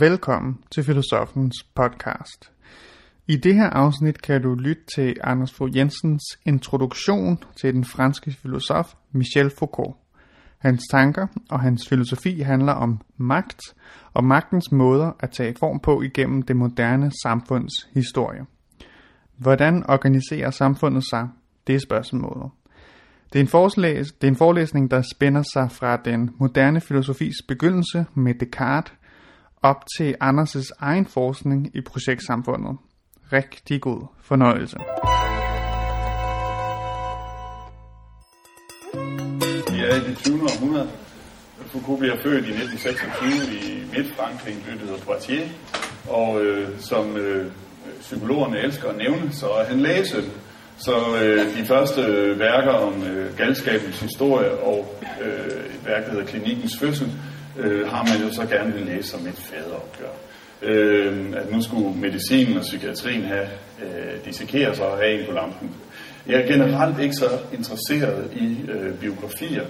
Velkommen til Filosofens podcast. I det her afsnit kan du lytte til Anders Fogh Jensens introduktion til den franske filosof Michel Foucault. Hans tanker og hans filosofi handler om magt og magtens måder at tage form på igennem det moderne samfunds historie. Hvordan organiserer samfundet sig? Det er spørgsmålet. Det er, en forelæs, det er en forelæsning, der spænder sig fra den moderne filosofis begyndelse med Descartes op til Anders' egen forskning i projektsamfundet. Rigtig god fornøjelse. Vi er i det 20. århundrede. Foucault bliver født i 1926 i Midt-Frankrig, en by, der hedder Poitiers. Og øh, som øh, psykologerne elsker at nævne, så er han læse. Så øh, de første øh, værker om øh, galskabens historie og øh, et værk, der hedder Klinikkens fødsel, øh, har man jo så gerne vil læse som et faderopgør. Øh, at nu skulle medicinen og psykiatrien have øh, dissekeret sig og have en på lampen. Jeg er generelt ikke så interesseret i øh, biografier,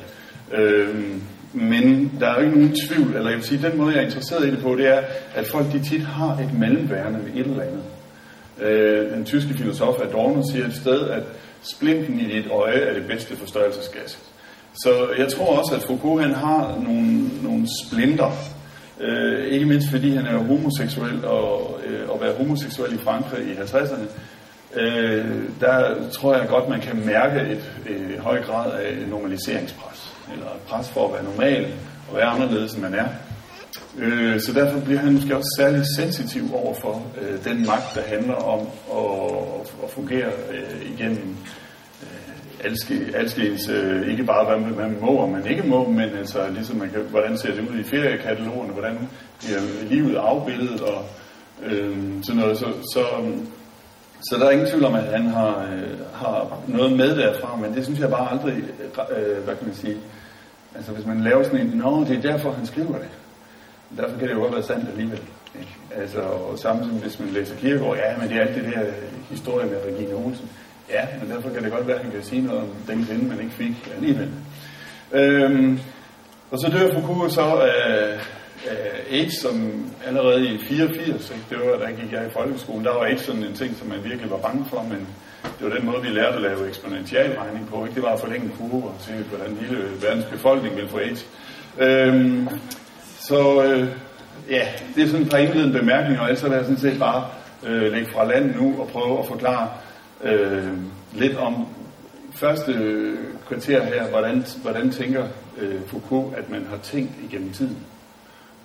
øh, men der er jo ikke nogen tvivl, eller jeg vil sige, den måde jeg er interesseret i det på, det er, at folk de tit har et mellemværende ved et eller andet. Øh, den tyske filosof Adorno siger et sted, at splinten i dit øje er det bedste forstørrelsesgas. Så jeg tror også, at Foucault han har nogle, nogle splinter, øh, ikke mindst fordi han er homoseksuel, og øh, at være homoseksuel i Frankrig i 50'erne, øh, der tror jeg godt, man kan mærke et, et høj grad af normaliseringspres, eller et pres for at være normal og være anderledes, end man er. Øh, så derfor bliver han måske også særligt sensitiv over for øh, den magt, der handler om at, at fungere øh, igennem alskens, øh, ikke bare hvad man, man må og man ikke må, men altså ligesom man kan, hvordan ser det ud i feriekatalogerne, hvordan bliver livet afbildet og øh, sådan noget. Så, så, så der er ingen tvivl om, at han har, øh, har noget med derfra, men det synes jeg bare aldrig, øh, hvad kan man sige, altså hvis man laver sådan en, nå, det er derfor, han skriver det. Derfor kan det jo godt være sandt alligevel. Ikke? Altså, og samtidig, hvis man læser Kierkegaard, ja, men det er alt det der historie med Regine Olsen. Ja, men derfor kan det godt være, at han kan sige noget om den kvinde, man ikke fik alligevel. Øhm, og så dør Foucault så af, af AIDS, som allerede i 84, ikke? det var, der gik jeg i folkeskolen, der var ikke sådan en ting, som man virkelig var bange for, men det var den måde, vi lærte at lave eksponentialregning på. Ikke? Det var at forlænge kurver til, hvordan hele verdens befolkning ville få AIDS. Øhm, så øh, ja, det er sådan et par indledende bemærkninger, og ellers er jeg sådan set bare øh, lægge fra land nu og prøve at forklare, øh, lidt om første kvarter her, hvordan, hvordan tænker øh, Foucault, at man har tænkt igennem tiden.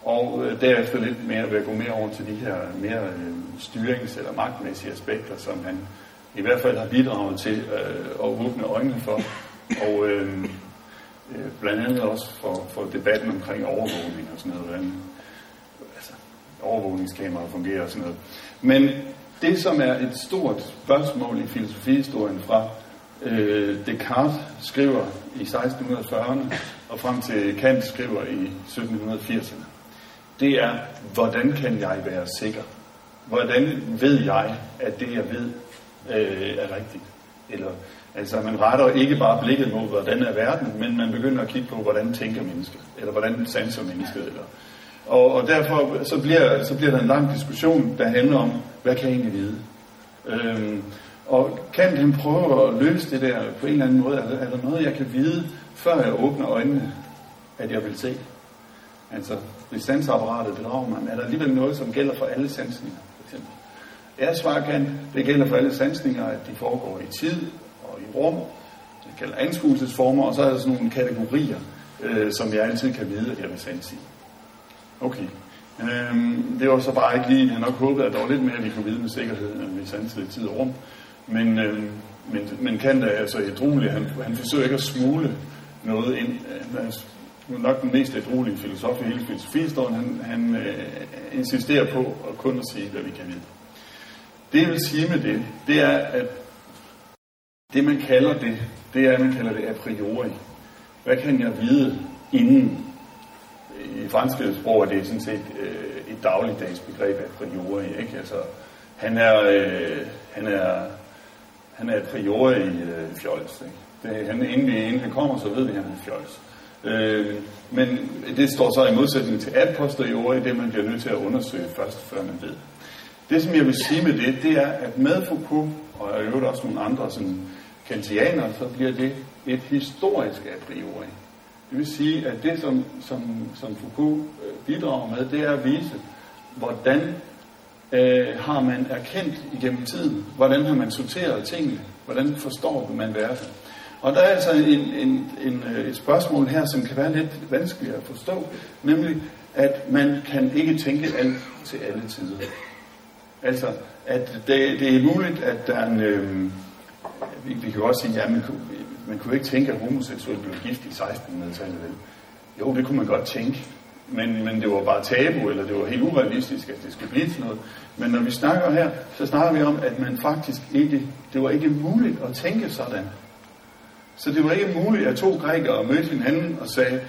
Og øh, derefter lidt mere ved at gå mere over til de her mere øh, styrings- eller magtmæssige aspekter, som han i hvert fald har bidraget til øh, at åbne øjnene for. Og øh, øh, blandt andet også for, for debatten omkring overvågning og sådan noget, hvordan altså, overvågningskameraer fungerer og sådan noget. Men det, som er et stort spørgsmål i filosofihistorien fra øh, Descartes skriver i 1640'erne og frem til Kant skriver i 1780'erne, det er, hvordan kan jeg være sikker? Hvordan ved jeg, at det, jeg ved, øh, er rigtigt? Eller, altså, man retter ikke bare blikket mod, hvordan er verden, men man begynder at kigge på, hvordan tænker mennesket, eller hvordan sanser mennesket, eller og, og derfor så bliver, så bliver der en lang diskussion, der handler om, hvad kan jeg egentlig vide? Øhm, og kan han prøve at løse det der på en eller anden måde? Er der, er der noget, jeg kan vide, før jeg åbner øjnene, at jeg vil se? Altså, hvis sansapparatet bedrager mig, er der alligevel noget, som gælder for alle sansninger, for eksempel? Jeg svarer kan, det gælder for alle sansninger, at de foregår i tid og i rum. Det kalder anskuelsesformer, og så er der sådan nogle kategorier, øh, som jeg altid kan vide, at jeg vil sanse i. Okay. Øhm, det var så bare ikke lige, jeg nok håbede, at der var lidt mere, vi kunne vide med sikkerhed, end vi samtidig tid og rum. Men, øhm, men, men kan er altså ædruelig. han, han forsøger ikke at smule noget ind. Øh, han er nok den mest ædruelige filosof i hele filosofihistorien. Han, han øh, insisterer på at kun at sige, hvad vi kan vide. Det jeg vil sige med det, det er, at det man kalder det, det er, at man kalder det a priori. Hvad kan jeg vide inden i franske sprog er det sådan set øh, et dagligdags begreb af priori, ikke? Altså, han er, øh, han er, han er priori øh, fjols, ikke? Det, han, inden, vi, inden han kommer, så ved vi, at han er fjols. Øh, men det står så i modsætning til a posteriori, det man bliver nødt til at undersøge først, før man ved. Det, som jeg vil sige med det, det er, at med Foucault, og i øvrigt også nogle andre sådan, kantianere, så bliver det et historisk a priori. Det vil sige, at det, som, som, som Foucault øh, bidrager med, det er at vise, hvordan øh, har man erkendt igennem tiden, hvordan har man sorteret tingene, hvordan forstår man verden. Og der er altså en, en, en, øh, et spørgsmål her, som kan være lidt vanskeligt at forstå, nemlig at man kan ikke tænke alt til alle tider. Altså, at det, det er muligt, at der er en... Øh, vi, vi kan jo også sige, at ja, man, kunne, man kunne ikke tænke, at homoseksuelle blev gift i 1600-tallet. Jo, det kunne man godt tænke, men, men det var bare tabu, eller det var helt urealistisk, at det skulle blive til noget. Men når vi snakker her, så snakker vi om, at man faktisk ikke, det var ikke muligt at tænke sådan. Så det var ikke muligt, at to grækere mødte hinanden og sagde,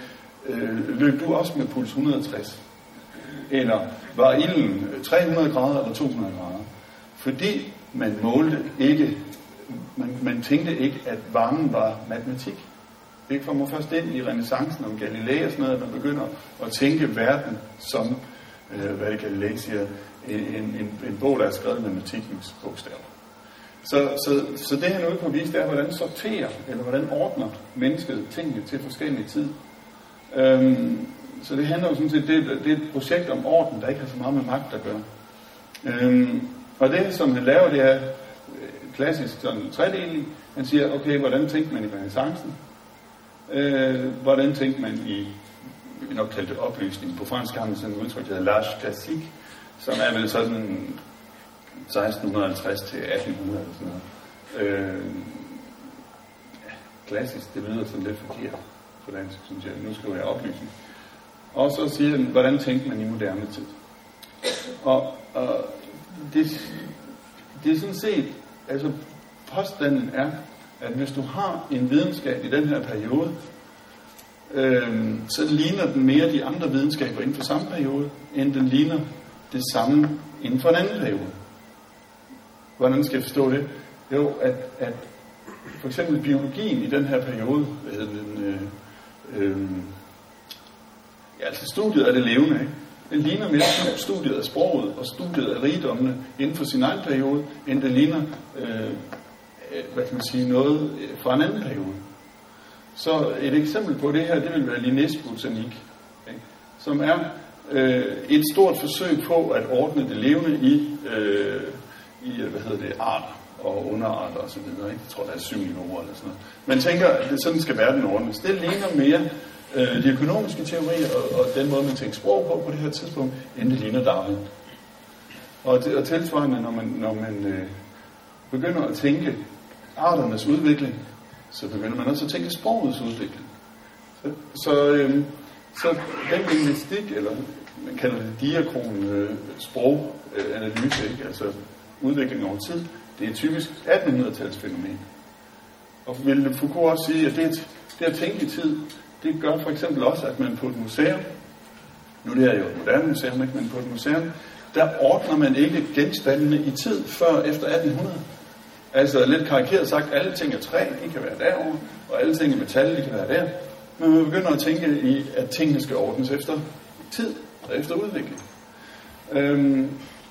øh, løb du også med puls 160? Eller var ilden 300 grader eller 200 grader? Fordi man målte ikke, man, man tænkte ikke, at varmen var matematik. Det kommer først ind i renaissancen om Galilei og sådan noget, at man begynder at tænke verden som, øh, hvad det Galilei siger, en, en, en bog, der er skrevet med matematikkens bogstaver. Så, så, så det han er ude på at vise, det er, hvordan sorterer, eller hvordan ordner mennesket tingene til forskellige tid. Øhm, så det handler jo sådan set, det, det er et projekt om orden, der ikke har så meget med magt at gøre. Øhm, og det, som han laver, det er klassisk sådan tredeling. Man siger, okay, hvordan tænkte man i renaissancen? Øh, hvordan tænkte man i, vi nok det oplysning. På fransk har man sådan et udtryk, der hedder l'âge classique, som er vel sådan 1650 til 1800 eller sådan noget. Øh, ja, klassisk, det lyder sådan lidt forkert på dansk, synes jeg. Nu skriver jeg oplysning. Og så siger den, hvordan tænkte man i moderne tid? Og, og det, det er sådan set, altså påstanden er, at hvis du har en videnskab i den her periode, øh, så ligner den mere de andre videnskaber inden for samme periode, end den ligner det samme inden for en anden periode. Hvordan skal jeg forstå det? Jo, at, at for eksempel biologien i den her periode, hvad hedder den, øh, øh, ja, altså studiet af det levende, ikke? Den ligner mere studiet af sproget og studiet af rigdommene inden for sin egen periode, end den ligner, øh, hvad kan man sige, noget øh, fra en anden periode. Så et eksempel på det her, det vil være Linnés botanik, som er øh, et stort forsøg på at ordne det levende i øh, i, øh, hvad hedder det, arter og underarter og så videre. Ikke? Jeg tror, der er syv niveauer eller sådan noget. Man tænker, at det, sådan skal verden ordnes. Det ligner mere øh, de økonomiske teorier og, og den måde, man tænker sprog på på det her tidspunkt, end det ligner Darwin. Og, det, og tilsvarende, når man, når man øh, begynder at tænke arternes udvikling, så begynder man også at tænke sprogets udvikling. Så, så, øh, så den linguistik, eller man kalder det diakron øh, sproganalyse, ikke? altså udvikling over tid, det er typisk 1800-tals fænomen. Og vil Foucault også sige, at det, det at tænke i tid, det gør for eksempel også, at man på et museum, nu det er jo et moderne museum, ikke, men på et museum, der ordner man ikke genstandene i tid før efter 1800. Altså lidt karikeret sagt, alle ting er træ, de kan være derovre, og alle ting er metal, de kan være der. Men man begynder at tænke i, at tingene skal ordnes efter tid og efter udvikling. Øhm,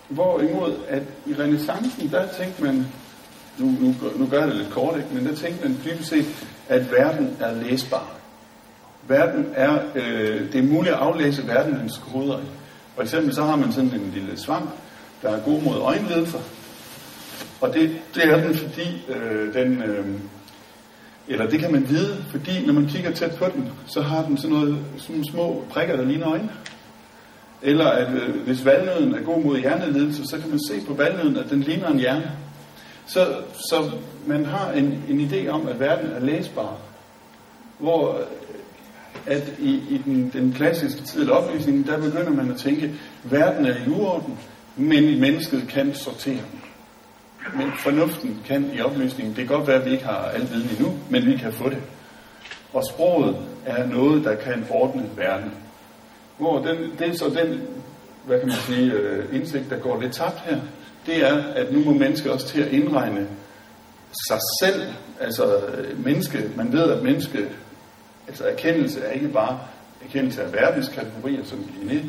Hvorimod, at i renaissancen, der tænkte man, nu, nu, nu gør jeg det lidt kort, ikke? men der tænkte man dybest set, at verden er læsbar. Verden er, øh, det er muligt at aflæse verdens koder. For eksempel så har man sådan en lille svamp, der er god mod øjenlidelser. Og det, det er den, fordi øh, den, øh, eller det kan man vide, fordi når man kigger tæt på den, så har den sådan noget, sådan små prikker, der ligner øjne. Eller at øh, hvis valnøden er god mod hjerneledelse, så kan man se på valnøden, at den ligner en hjerne. Så, så man har en, en idé om, at verden er læsbar. Hvor at i, i den, den klassiske tid eller oplysning, der begynder man at tænke, verden er i uorden, men mennesket kan sortere den. Men fornuften kan i oplysningen, det kan godt være, at vi ikke har al viden endnu, men vi kan få det. Og sproget er noget, der kan ordne verden. Hvor den, det er så den, hvad kan man sige, øh, indsigt, der går lidt tabt her, det er, at nu må mennesket også til at indregne sig selv, altså øh, menneske, man ved, at menneske Altså erkendelse er ikke bare erkendelse af verdenskategorier som Linné,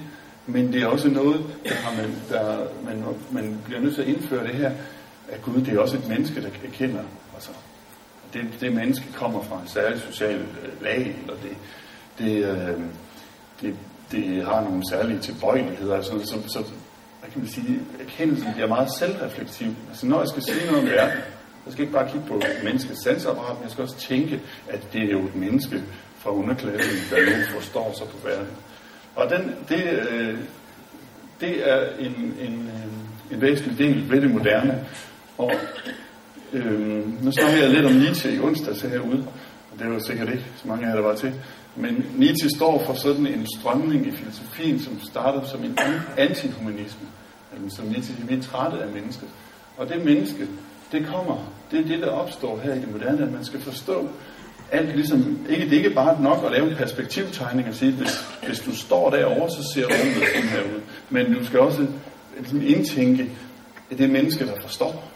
men det er også noget, der, har man, der man, man bliver nødt til at indføre det her, at Gud det er også et menneske, der erkender. Altså, det, det menneske kommer fra en særlig social øh, lag, eller det, det, øh, det, det har nogle særlige tilbøjeligheder. Altså, så, så hvad kan man sige, erkendelsen bliver meget selvreflektiv. Altså når jeg skal sige noget om verden, jeg skal ikke bare kigge på menneskets sansapparat, men jeg skal også tænke, at det er jo et menneske fra underklassen, der nu forstår sig på verden. Og den, det, øh, det er en, en, øh, en væsentlig del ved det moderne. Og øh, nu snakker jeg lidt om Nietzsche i onsdags herude, og det var sikkert ikke så mange af jer, der var til. Men Nietzsche står for sådan en strømning i filosofien, som starter som en antihumanisme. Altså, som Nietzsche vi er trætte af mennesket. Og det menneske, det kommer, det er det, der opstår her i det moderne, at man skal forstå alt ligesom, ikke, det er ikke bare nok at lave en perspektivtegning og sige, hvis, hvis du står derovre, så ser rummet sådan her ud. Men du skal også ligesom, indtænke det menneske, der forstår.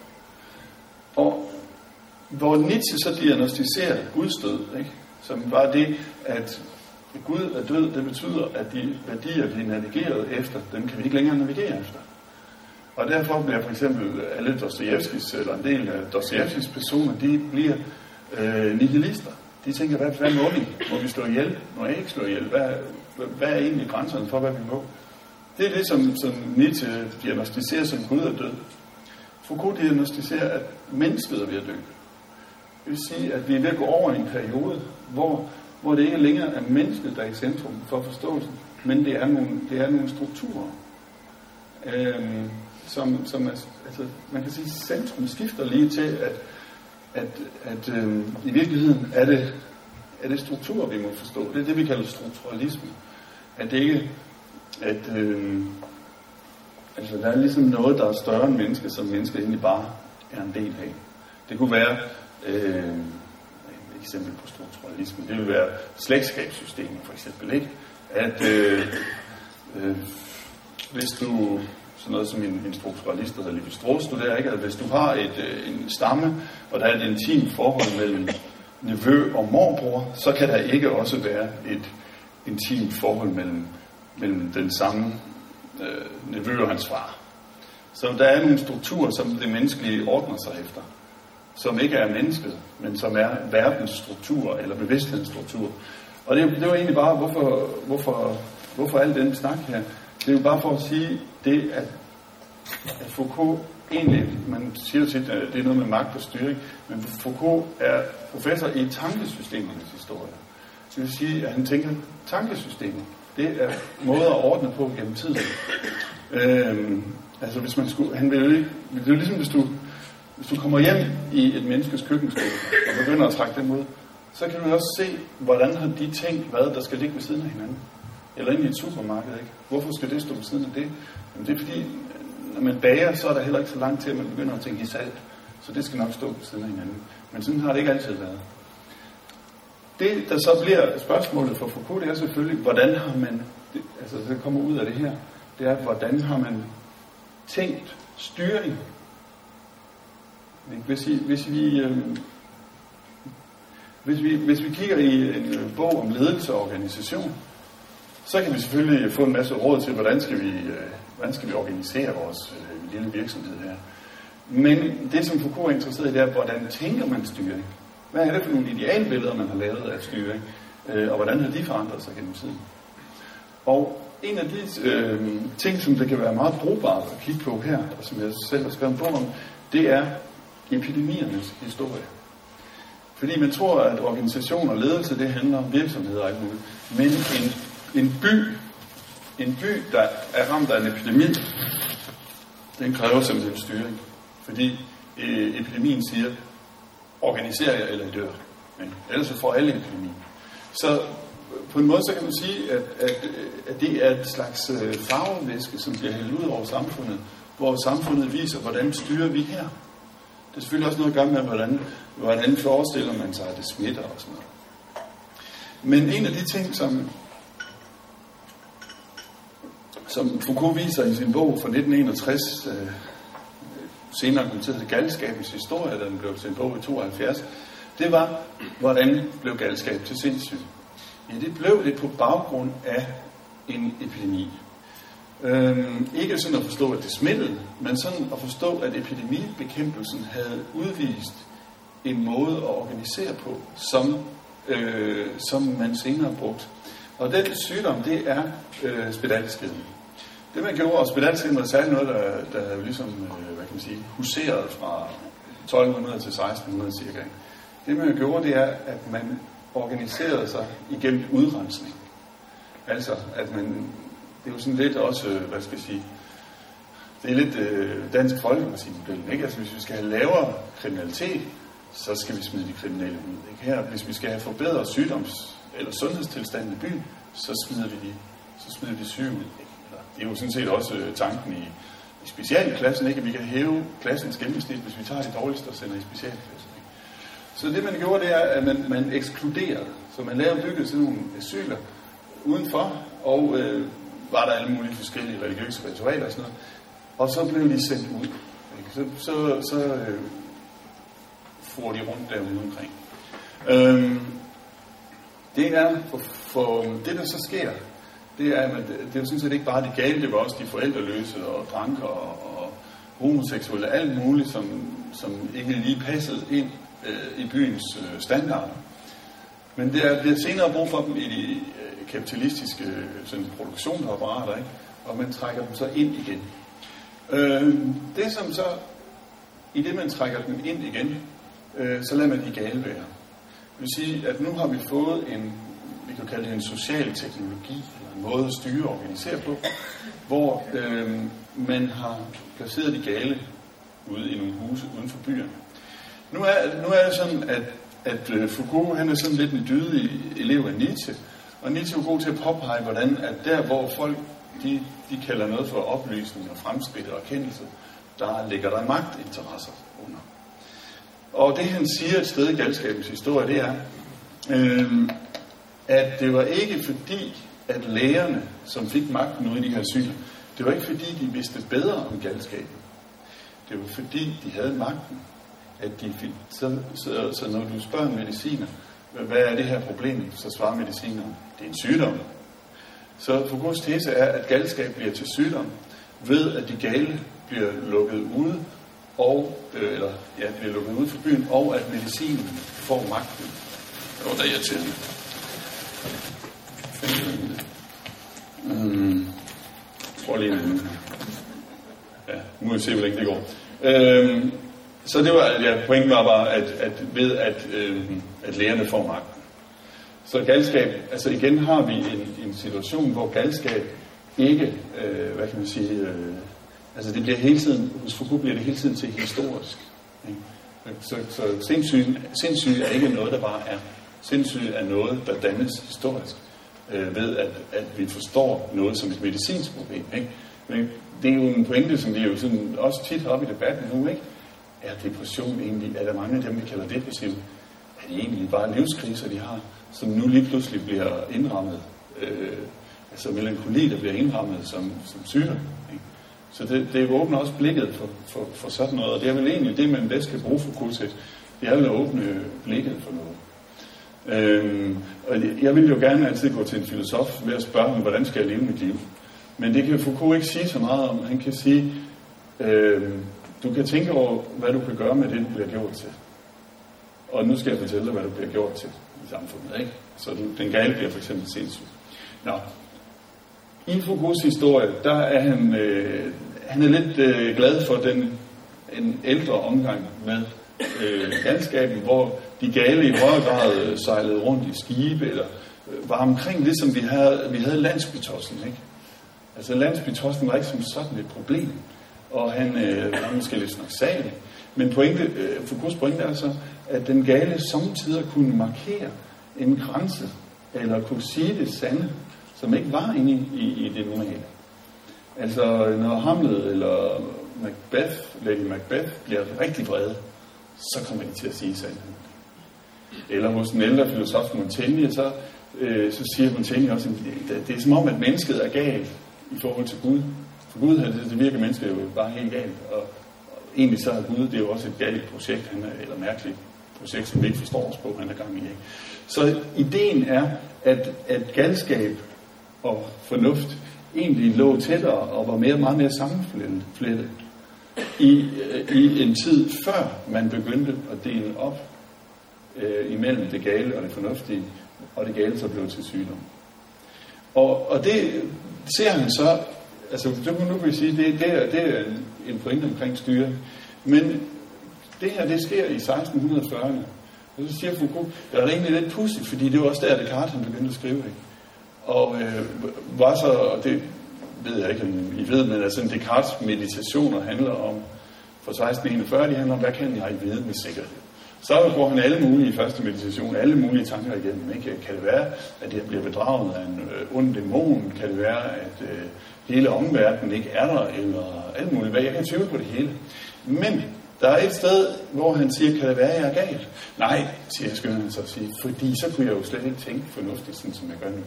Og hvor Nietzsche så diagnostiserer gudstød, ikke? som var det, at Gud er død, det betyder, at de værdier, vi navigerede efter, dem kan vi ikke længere navigere efter. Og derfor bliver for eksempel alle Dostojevskis, eller en del af Dostojevskis personer, de bliver øh, nihilister. De tænker, hvad, hvad må vi? Må vi slå ihjel? Må jeg ikke slå ihjel? Hvad, hvad er egentlig grænserne for, hvad vi må? Det er det, som, som Nietzsche diagnostiserer som Gud er død. Foucault diagnostiserer, at mennesket er ved at dø. Det vil sige, at vi er ved at gå over en periode, hvor, hvor det ikke længere er mennesket, der er i centrum for forståelsen, men det er nogle, det er nogle strukturer, øhm, som, som er, altså, man kan sige, centrum skifter lige til, at, at, at øh, i virkeligheden er det, er det strukturer, vi må forstå. Det er det, vi kalder strukturalisme. At det ikke, at øh, altså, der er ligesom noget, der er større end mennesket, som mennesket egentlig bare er en del af. Det kunne være, øh, et eksempel på strukturalisme, det vil være slægtskabssystemet for eksempel, ikke? At øh, øh, hvis du sådan noget som en, en strukturalist, der hedder Levi Strauss, studerer, ikke? at hvis du har et, øh, en stamme, og der er et intimt forhold mellem nevø og morbror, så kan der ikke også være et intimt forhold mellem, mellem den samme øh, nevø og hans far. Så der er nogle strukturer, som det menneskelige ordner sig efter, som ikke er mennesket, men som er verdens struktur eller bevidsthedens struktur. Og det, det var egentlig bare, hvorfor, hvorfor, hvorfor al den snak her. Det er jo bare for at sige det, at, at Foucault egentlig, man siger tit, at det er noget med magt og styring, men Foucault er professor i tankesystemernes historie. Så det vil sige, at han tænker, tankesystemet, det er måder at ordne på gennem tiden. Øhm, altså hvis man skulle, han vil jo ikke, det er jo ligesom hvis du, hvis du kommer hjem i et menneskes køkkenskab og begynder at trække dem ud, så kan du også se, hvordan har de tænkt, hvad der skal ligge ved siden af hinanden. Eller ind i et supermarked, ikke? Hvorfor skal det stå ved siden af det? Jamen det er fordi, når man bager, så er der heller ikke så langt til, at man begynder at tænke i salt. Så det skal nok stå ved siden af hinanden. Men sådan har det ikke altid været. Det, der så bliver spørgsmålet for Foucault, det er selvfølgelig, hvordan har man, det, altså det kommer ud af det her, det er, hvordan har man tænkt styring? Hvis, I, hvis vi... Øh, hvis vi, hvis vi kigger i en øh, bog om ledelse og organisation, så kan vi selvfølgelig få en masse råd til, hvordan skal vi, øh, hvordan skal vi organisere vores øh, lille virksomhed her. Men det, som Foucault er interesseret i, det er, hvordan tænker man styring? Hvad er det for nogle idealbilleder, man har lavet af styring? Øh, og hvordan har de forandret sig gennem tiden? Og en af de øh, ting, som det kan være meget brugbart at kigge på her, og som jeg selv har skrevet en bog om, det er epidemiernes historie. Fordi man tror, at organisation og ledelse, det handler om virksomheder og alt muligt. Men en, en by, en by, der er ramt af en epidemi, den kræver simpelthen styring. Fordi øh, epidemien siger, organiser jer eller I dør. Men ellers så får alle epidemi. Så på en måde så kan man sige, at, at, at det er et slags øh, farvevæske, som bliver hældt ud over samfundet, hvor samfundet viser, hvordan styrer vi her. Det er selvfølgelig også noget at gøre med, hvordan, hvordan forestiller man sig, at det smitter og sådan noget. Men en af de ting, som, som Foucault viser i sin bog fra 1961, øh, senere kom til galskabens historie, da den blev til en bog i 72, det var, hvordan blev galskab til sindssyg. Ja, det blev det på baggrund af en epidemi. Øhm, ikke sådan at forstå, at det smittede, men sådan at forstå, at epidemibekæmpelsen havde udvist en måde at organisere på, som, øh, som man senere brugte. Og den sygdom, det er øh, spedalskeden. Det man gjorde, og spedalskeden var særlig noget, der, der havde ligesom, øh, hvad kan man sige, huseret fra 1200 til 1600 cirka. Det man gjorde, det er, at man organiserede sig igennem udrensning. Altså, at man, det er jo sådan lidt også, øh, hvad skal jeg sige, det er lidt øh, dansk folkeparti-modellen, ikke? Altså, hvis vi skal have lavere kriminalitet, så skal vi smide de kriminelle ud. Ikke? Her, hvis vi skal have forbedret sygdoms- eller sundhedstilstanden i byen, så smider vi de, så smider vi syge ud. Ikke? Det er jo sådan set også øh, tanken i, i specialklassen, ikke? at vi kan hæve klassens gennemsnit, hvis vi tager de dårligste og sender i specialklassen. Ikke? Så det man gjorde, det er, at man, man ekskluderede. Så man lavede bygget sådan nogle asyler udenfor, og øh, var der alle mulige forskellige religiøse ritualer og sådan noget. Og så blev de sendt ud. Ikke? Så, så, så øh, for de rundt derude omkring. Øhm, det er, for, for det der så sker, det er, at det er jo sådan set ikke bare de gale, det var også de forældreløse og dranker og, og homoseksuelle, alt muligt, som, som ikke lige passede ind øh, i byens øh, standarder. Men det er, bliver senere brug for dem i de øh, kapitalistiske øh, sådan, produktionsapparater, ikke? og man trækker dem så ind igen. Øh, det som så, i det man trækker dem ind igen, øh, så lader man de gale være. Det vil sige, at nu har vi fået en, vi kan kalde det en social teknologi, måde at styre og organisere på, hvor øh, man har placeret de gale ude i nogle huse uden for byerne. Nu er, nu er det sådan, at, at øh, Foucault han er sådan lidt en dydig elev af Nietzsche, og Nietzsche er god til at påpege, hvordan at der, hvor folk de, de kalder noget for oplysning og fremskridt og erkendelse, der ligger der magtinteresser under. Og det han siger et sted i galskabens historie, det er, øh, at det var ikke fordi, at lægerne, som fik magten ude i de her syge, det var ikke fordi, de vidste bedre om galskaben. Det var fordi, de havde magten. At de fik, så, så, så når du spørger mediciner, hvad er det her problem, så svarer medicineren, det er en sygdom. Så Foucaults tese er, at galskab bliver til sygdom, ved at de gale bliver lukket ude, og, øh, eller ja, bliver lukket ude fra byen, og at medicinen får magten. Det var jeg irriterende. Mm. Jeg tror lige, en... ja, nu må vi se, hvor længe det går. Øhm, så det var, ja, pointen var bare, at, at ved at, øhm, at lærerne får magten. Så galskab, altså igen har vi en, en situation, hvor galskab ikke, øh, hvad kan man sige, øh, altså det bliver hele tiden, hos Foucault bliver det hele tiden til historisk. Ikke? Så, så sindssyge, sindssyge er ikke noget, der bare er. Sindssyge er noget, der dannes historisk øh, ved, at, at vi forstår noget som et medicinsk problem. Ikke? Men det er jo en pointe, som vi jo sådan også tit har op i debatten nu, ikke? Er depression egentlig, er der mange af dem, vi kalder depressive, er det egentlig bare livskriser, de har, som nu lige pludselig bliver indrammet, øh, altså melankoli, der bliver indrammet som, som sygdom. Ikke? Så det, det åbner også blikket for, for, for sådan noget, og det er vel egentlig det, man bedst kan bruge for kurset. Det er vel at åbne blikket for noget. Øhm, og jeg vil jo gerne altid gå til en filosof ved at spørge ham, hvordan skal jeg leve mit liv? Men det kan Foucault ikke sige så meget om. Han kan sige, øhm, du kan tænke over, hvad du kan gøre med det, du bliver gjort til. Og nu skal jeg fortælle dig, hvad du bliver gjort til i samfundet. Ikke? Så du, den gale bliver for eksempel sindssyg. Nå. I Foucaults historie, der er han, øh, han er lidt øh, glad for den en ældre omgang med øh, landskaben, hvor de gale i højere grad øh, sejlede rundt i skibe, eller øh, var omkring det, som vi havde, vi havde landsbytossen. Ikke? Altså landsbytossen var ikke som sådan et problem, og han øh, var måske lidt snaksagelig. Men pointe, øh, Foucaults pointe er altså, at den gale samtidig kunne markere en grænse, eller kunne sige det sande, som ikke var inde i, i, i det normale. Altså, når Hamlet eller Macbeth, Lady Macbeth, bliver rigtig vrede, så kommer de til at sige sandheden. Eller hos den ældre filosof Montaigne, så, øh, så siger Montaigne også, at det, det er som om, at mennesket er galt i forhold til Gud. For Gud, det, det virker mennesket jo bare helt galt. Og, og egentlig så er Gud, det er jo også et galt projekt, han er, eller mærkeligt projekt, som vi ikke forstår os på, han er gang i. Ikke? Så ideen er, at, at galskab og fornuft egentlig lå tættere og var mere, meget mere sammenflettet i, øh, i en tid før man begyndte at dele op øh, imellem det gale og det fornuftige, og det gale så blev til sygdom. Og, og det ser han så, altså det kan nu vi sige, det, det, er, det er en, en pointe omkring styre, men det her, det sker i 1640'erne. Og så siger Foucault, det er egentlig lidt pudsigt, fordi det var også der, Descartes han begyndte at skrive. Ikke? Og øh, var så, og det ved jeg ikke, om I ved, men altså Descartes meditationer handler om, for 1641, de handler om, hvad kan jeg vide med sikkerhed? Så går han alle mulige første meditation, alle mulige tanker igennem. Ikke? Kan det være, at jeg bliver bedraget af en øh, ond dæmon? Kan det være, at øh, hele omverdenen ikke er der? Eller alt muligt. Jeg kan tvivle på det hele. Men der er et sted, hvor han siger, kan det være, at jeg er galt? Nej, siger Skønner han så sige, fordi så kunne jeg jo slet ikke tænke fornuftigt, sådan som jeg gør nu.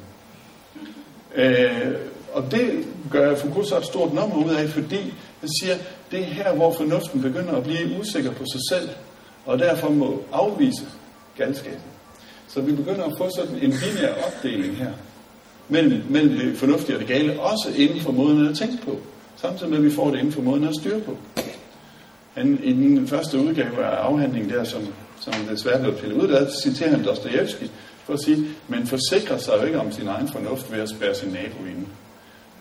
Øh, og det gør Foucault så et stort nummer ud af, fordi han siger, det er her, hvor fornuften begynder at blive usikker på sig selv, og derfor må afvise galskaben. Så vi begynder at få sådan en binær opdeling her, mellem, mellem det fornuftige og det gale, også inden for måden at tænke på, samtidig med, at vi får det inden for måden at styre på. Han, I den første udgave af afhandlingen der, som, som desværre blev pillet ud, der citerer han Dostojevski for at sige, man forsikrer sig jo ikke om sin egen fornuft ved at spære sin nabo inde.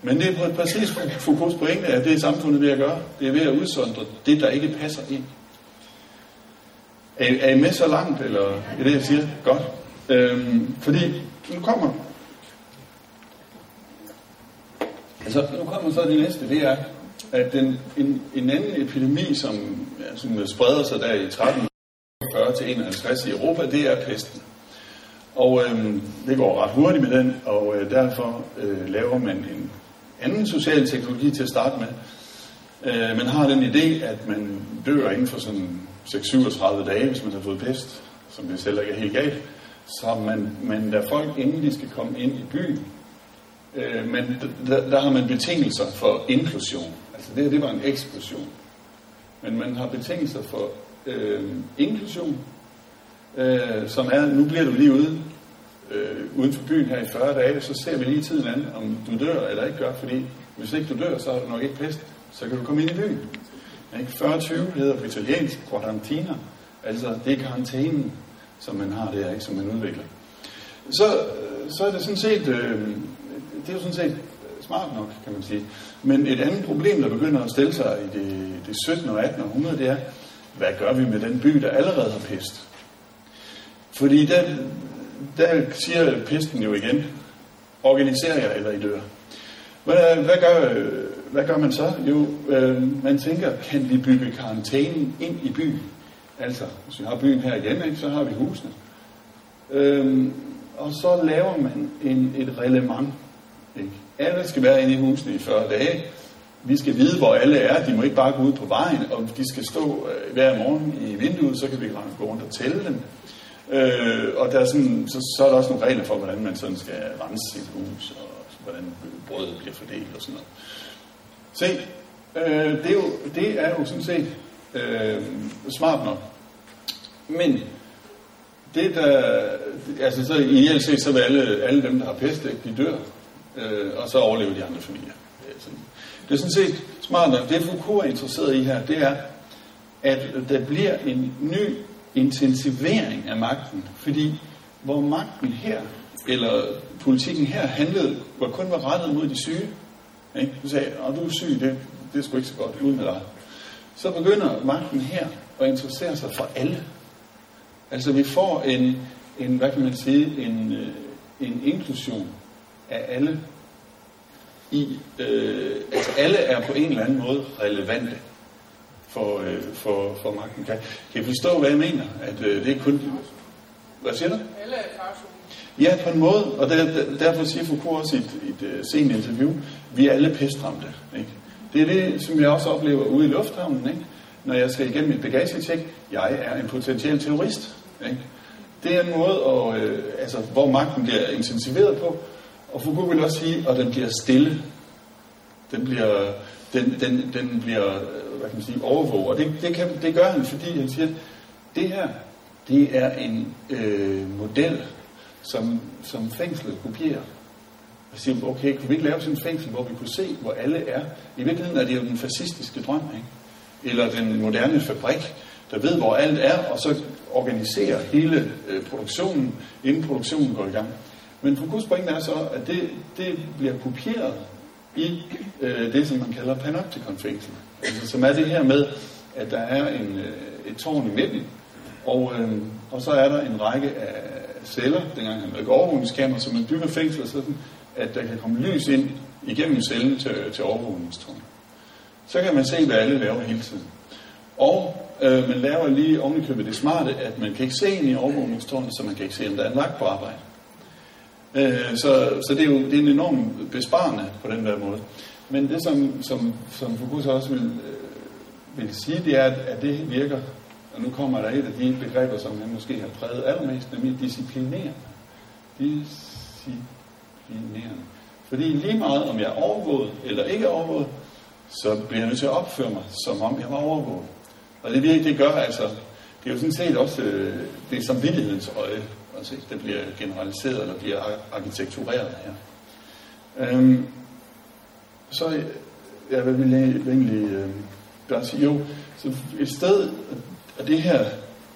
Men det er præcis Foucaults pointe, at det er samfundet ved at gøre. Det er ved at udsondre det, der ikke passer ind. Er, er I med så langt, eller er det, jeg siger? Godt. Øhm, fordi nu kommer... Altså, nu kommer så det næste, det er, at den, en, en anden epidemi, som, ja, som spreder sig der i 1340 til 51 i Europa, det er pesten. Og øhm, det går ret hurtigt med den, og øh, derfor øh, laver man en anden social teknologi til at starte med. Øh, man har den idé, at man dør inden for sådan 6-37 dage, hvis man har fået pest, som det selv ikke er helt galt. Så man, men der folk, endelig skal komme ind i byen, øh, men der, der har man betingelser for inklusion. Altså det, det var en eksklusion. Men man har betingelser for øh, inklusion, øh, som er, nu bliver du lige ude øh, uden for byen her i 40 dage, så ser vi lige tiden an, om du dør eller ikke gør, fordi hvis ikke du dør, så har du nok ikke pest, så kan du komme ind i byen. 40-20 hedder på italiensk quarantina, altså det er karantænen, som man har der, ikke, som man udvikler. Så, så er det sådan set, øh, det er jo sådan set smart nok, kan man sige. Men et andet problem, der begynder at stille sig i det, det 17. og 18. århundrede, det er, hvad gør vi med den by, der allerede har pest? Fordi der, der siger pesten jo igen, organiser jer, eller I dør. Hvad, hvad, gør, øh, hvad gør man så? Jo, øh, man tænker, kan vi bygge karantænen ind i byen? Altså, hvis vi har byen her igen, så har vi husene. Øh, og så laver man en, et reglement. Ikke? Alle skal være inde i husene i 40 dage. Vi skal vide, hvor alle er. De må ikke bare gå ud på vejen, og de skal stå øh, hver morgen i vinduet, så kan vi gå rundt og tælle dem. Øh, og der er sådan, så, så er der også nogle regler for, hvordan man sådan skal rense sit hus, og hvordan brødet bliver fordelt og sådan noget. Se, øh, det, er jo, det er jo sådan set øh, smart nok. Men det der, altså så i set, så vil alle, alle dem, der har pest, de dør, øh, og så overlever de andre familier. Det er, sådan, det er sådan set smart nok. Det Foucault er interesseret i her, det er, at der bliver en ny intensivering af magten, fordi hvor magten her, eller politikken her handlede, var kun var rettet mod de syge, ikke? Du sagde, at du er syg, det, det er sgu ikke så godt, ud med dig. Så begynder magten her at interessere sig for alle. Altså vi får en, en hvad kan man sige, en, øh, en inklusion af alle. I, øh, altså alle er på en eller anden måde relevante for, øh, for, for magten. Kan, kan I forstå, hvad jeg mener? At øh, det er kun... Hvad siger du? Alle er Ja, på en måde, og der, der, derfor siger Foucault også i et, et, et sent interview, vi er alle pestramte. Ikke? Det er det, som jeg også oplever ude i lufthavnen, ikke? når jeg skal igennem et bagagetjek. Jeg er en potentiel terrorist. Ikke? Det er en måde, og, øh, altså, hvor magten bliver intensiveret på, og Foucault vil også sige, at den bliver stille. Den bliver, den, den, den bliver øh, hvad kan man sige, overvåget. Og det, det, kan, det gør han, fordi han siger, at det her, det er en øh, model, som, som fængslet kopierer. Og siger, okay, kunne vi ikke lave sådan en fængsel, hvor vi kunne se, hvor alle er? I virkeligheden er det jo den fascistiske drøm, ikke? Eller den moderne fabrik, der ved, hvor alt er, og så organiserer hele øh, produktionen, inden produktionen går i gang. Men Foucaults pointe er så, at det, det bliver kopieret i øh, det, som man kalder panoptikonfængsel. Altså, som er det her med, at der er en, øh, et tårn i midten, og, øh, og så er der en række af celler, dengang han havde overvågningskamera, som man bygger fængsler sådan, at der kan komme lys ind igennem cellen til, til overvågningstårn. Så kan man se, hvad alle laver hele tiden. Og øh, man laver lige ovenikøbet det smarte, at man kan ikke se ind i overvågningstårnet, så man kan ikke se, om der er en vagt på arbejde. Øh, så, så det er jo det er en enorm besparende på den der måde. Men det, som, som, som Foucault også vil, øh, vil sige, det er, at, at det virker, og nu kommer der et af de begreber, som han måske har præget allermest, nemlig disciplinerende. Disciplinerende. Fordi lige meget, om jeg er overvåget eller ikke er overvåget, så bliver jeg nødt til at opføre mig, som om jeg var overvåget. Og det virkelig, det gør altså, det er jo sådan set også, øh, det er samvittighedens øje, altså, det bliver generaliseret, eller bliver arkitektureret her. Øhm, så øh, jeg vil egentlig øh, bare sige, jo, så et sted, og det her,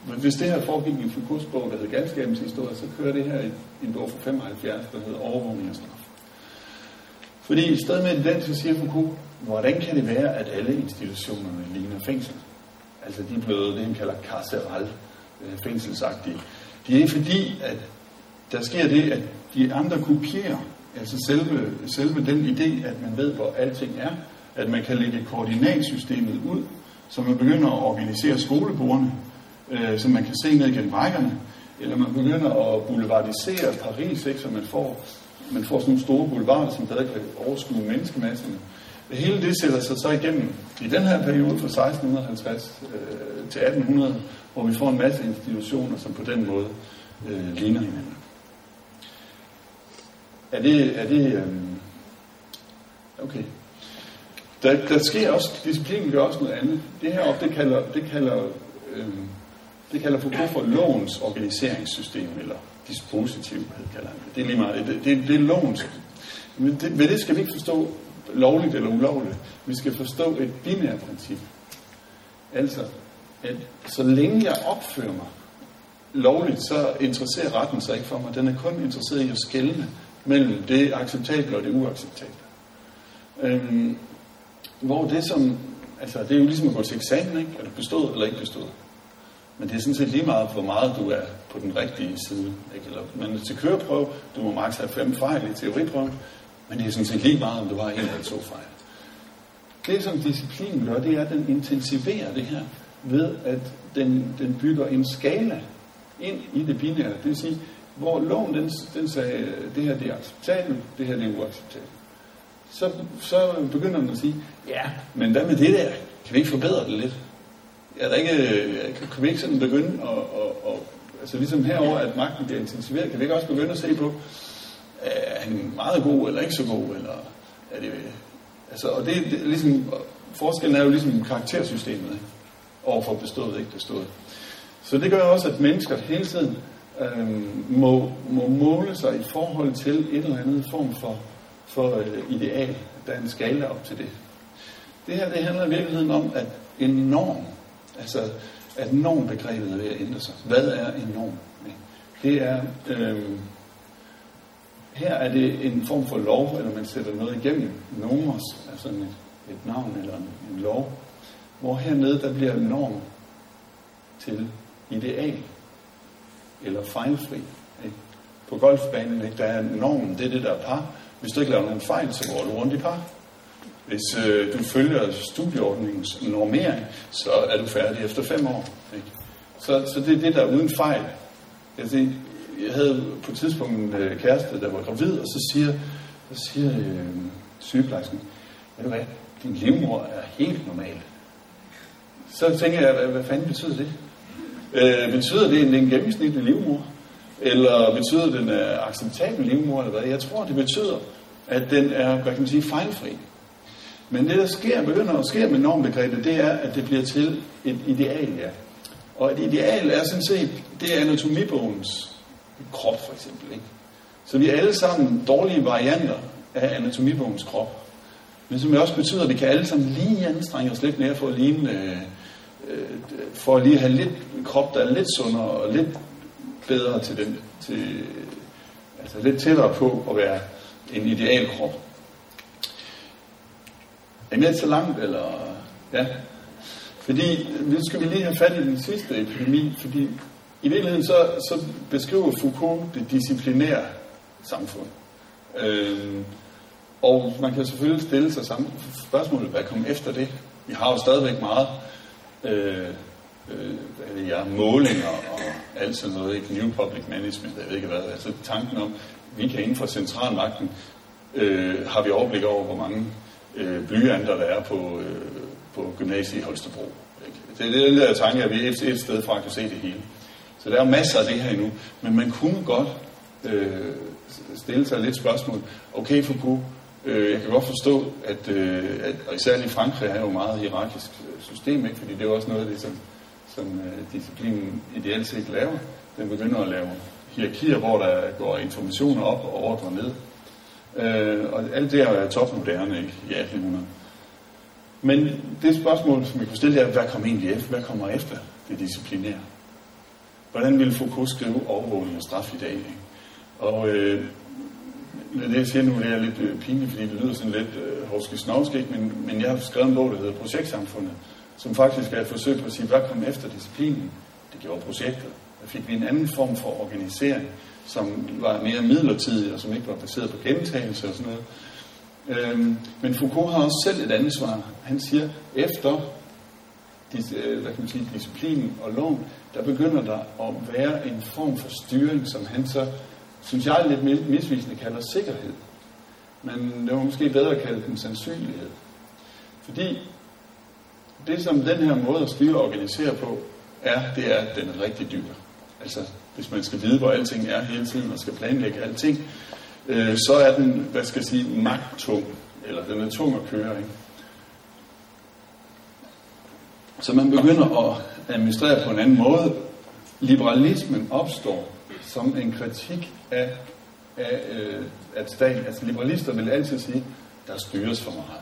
men hvis det her foregik i Foucaults bog, der hedder Galskabens historie, så kører det her i en bog fra 75, der hedder Overvågning og straf. Fordi i stedet med den, så siger Foucault, hvordan kan det være, at alle institutionerne ligner fængsel? Altså de er blevet det, han kalder carceral, øh, fængselsagtige. Det er fordi, at der sker det, at de andre kopierer altså selve, selve den idé, at man ved, hvor alting er, at man kan lægge koordinatsystemet ud, så man begynder at organisere skolebordene, øh, som man kan se ned gennem rækkerne, eller man begynder at boulevardisere Paris, ikke, så man får, man får sådan nogle store boulevarder, som stadig kan overskue menneskemasserne. Det hele det sætter sig så igennem i den her periode fra 1650 øh, til 1800, hvor vi får en masse institutioner, som på den måde øh, ligner hinanden. Er det, er det øh, okay. Der, der sker også, disciplinen gør også noget andet. Det her op, det kalder, det kalder, øh, det kalder Foucault for lovens organiseringssystem, eller dispositiv, kalder han det. Det er lige meget, det, det, det er lovens. Men det, ved det skal vi ikke forstå lovligt eller ulovligt. Vi skal forstå et binært princip. Altså, at så længe jeg opfører mig lovligt, så interesserer retten sig ikke for mig. Den er kun interesseret i at skælne mellem det acceptable og det uacceptable. Øhm, hvor det som, altså det er jo ligesom at gå til eksamen, ikke? Er du bestået eller ikke bestået? Men det er sådan set lige meget, hvor meget du er på den rigtige side. Ikke? Eller, men til køreprøve, du må maks have fem fejl i teoriprøven, men det er sådan set lige meget, om du har en eller to fejl. Det, som disciplinen gør, det er, at den intensiverer det her ved, at den, den bygger en skala ind i det binære. Det vil sige, hvor loven den, den sagde, det her det er acceptabelt, det her det er uacceptabelt. Så, så begynder man at sige, ja, men hvad med det der? Kan vi ikke forbedre det lidt? Er der ikke, øh, kan vi ikke sådan begynde at, at, at altså ligesom herover at magten bliver intensiveret, kan vi ikke også begynde at se på, øh, er han meget god eller ikke så god, eller er det, altså, og det, det ligesom, forskellen er jo ligesom karaktersystemet, overfor bestået ikke bestået. Så det gør også, at mennesker hele tiden øh, må, må måle sig i forhold til et eller andet form for, for øh, ideal. Der er en skala op til det. Det her det handler i virkeligheden om, at en norm, altså at normbegrebet er ved at ændre sig. Hvad er en norm? Det er, øh, her er det en form for lov, eller man sætter noget igennem. Nomos altså et, et navn eller en, en lov. Hvor hernede, der bliver norm til ideal eller fejlfri. Ikke? På golfbanen, ikke? der er normen, det er det, der er par. Hvis du ikke laver nogen fejl, så går du rundt i par. Hvis øh, du følger studieordningens normering, så er du færdig efter fem år. Ikke? Så, så det er det, der er uden fejl. Altså, jeg havde på et tidspunkt en øh, kæreste, der var gravid, og så siger, så siger øh, sygeplejersken, ved du hvad, din livmor er helt normal. Så tænker jeg, hvad, hvad fanden betyder det? Øh, betyder det, at det er en gennemsnitlig livmor? Eller betyder det, den er acceptabel livmor? Eller hvad? Jeg tror, det betyder, at den er, hvad kan man sige, fejlfri. Men det, der sker, begynder at ske med normbegrebet, det er, at det bliver til et ideal, ja. Og et ideal er sådan set, det er anatomibogens krop for eksempel. Ikke? Så vi er alle sammen dårlige varianter af anatomibogens krop. Men som også betyder, at vi kan alle sammen lige anstrenge os lidt mere for at ligne, øh, øh, for at lige have lidt krop, der er lidt sundere og lidt bedre til den, til, altså lidt tættere på at være en ideal krop. Er med så langt, eller? Ja. Fordi, nu skal vi lige have fat i den sidste epidemi, fordi i virkeligheden så, så beskriver Foucault det disciplinære samfund. Øhm, og man kan selvfølgelig stille sig samme spørgsmål, hvad kommer efter det? Vi har jo stadigvæk meget øh, øh, ja, målinger og alt sådan noget, ikke? New Public Management, jeg ved ikke hvad, altså tanken om, vi kan inden for centralmagten, øh, har vi overblik over, hvor mange øh, blyanter der er på, øh, på gymnasiet i Holstebro. Ikke? Det er den der tanke, at vi et, et sted fra kan se det hele. Så der er masser af det her endnu, men man kunne godt øh, stille sig lidt spørgsmål. Okay, Foucault, øh, jeg kan godt forstå, at, øh, at og især i Frankrig er jo meget hierarkisk øh, system, ikke? fordi det er også noget af det, som, som øh, disciplinen ideelt set laver. Den begynder at lave hierarkier, hvor der går informationer op og ordre ned. Øh, og alt det er topmoderne ikke? i 1800. Men det spørgsmål, som vi kunne stille, er, hvad kommer egentlig efter? Hvad kommer efter det disciplinære? Hvordan vil Foucault skrive overvågning og straf i dag? Ikke? Og øh, det jeg siger nu, det er lidt øh, pinligt, fordi det lyder sådan lidt øh, horske men, men jeg har skrevet en bog, der hedder Projektsamfundet, som faktisk er et forsøg på at sige, hvad kom efter disciplinen? Det gjorde projektet. Der fik vi en anden form for organisering, som var mere midlertidig, og som ikke var baseret på gentagelse og sådan noget. Øhm, men Foucault har også selv et ansvar. Han siger, efter øh, hvad kan man sige, disciplinen og loven, der begynder der at være en form for styring, som han så synes jeg lidt misvisende kalder sikkerhed. Men det var måske bedre at kalde den sandsynlighed. Fordi det, som den her måde at styre og organisere på, er, det er, at den er rigtig dyr. Altså, hvis man skal vide, hvor alting er hele tiden, og skal planlægge alting, øh, så er den, hvad skal jeg sige, magttung, eller den er tung at køre, ikke? Så man begynder at administrere på en anden måde. Liberalismen opstår som en kritik af, af øh, at staten, altså liberalister vil altid sige, der styres for meget.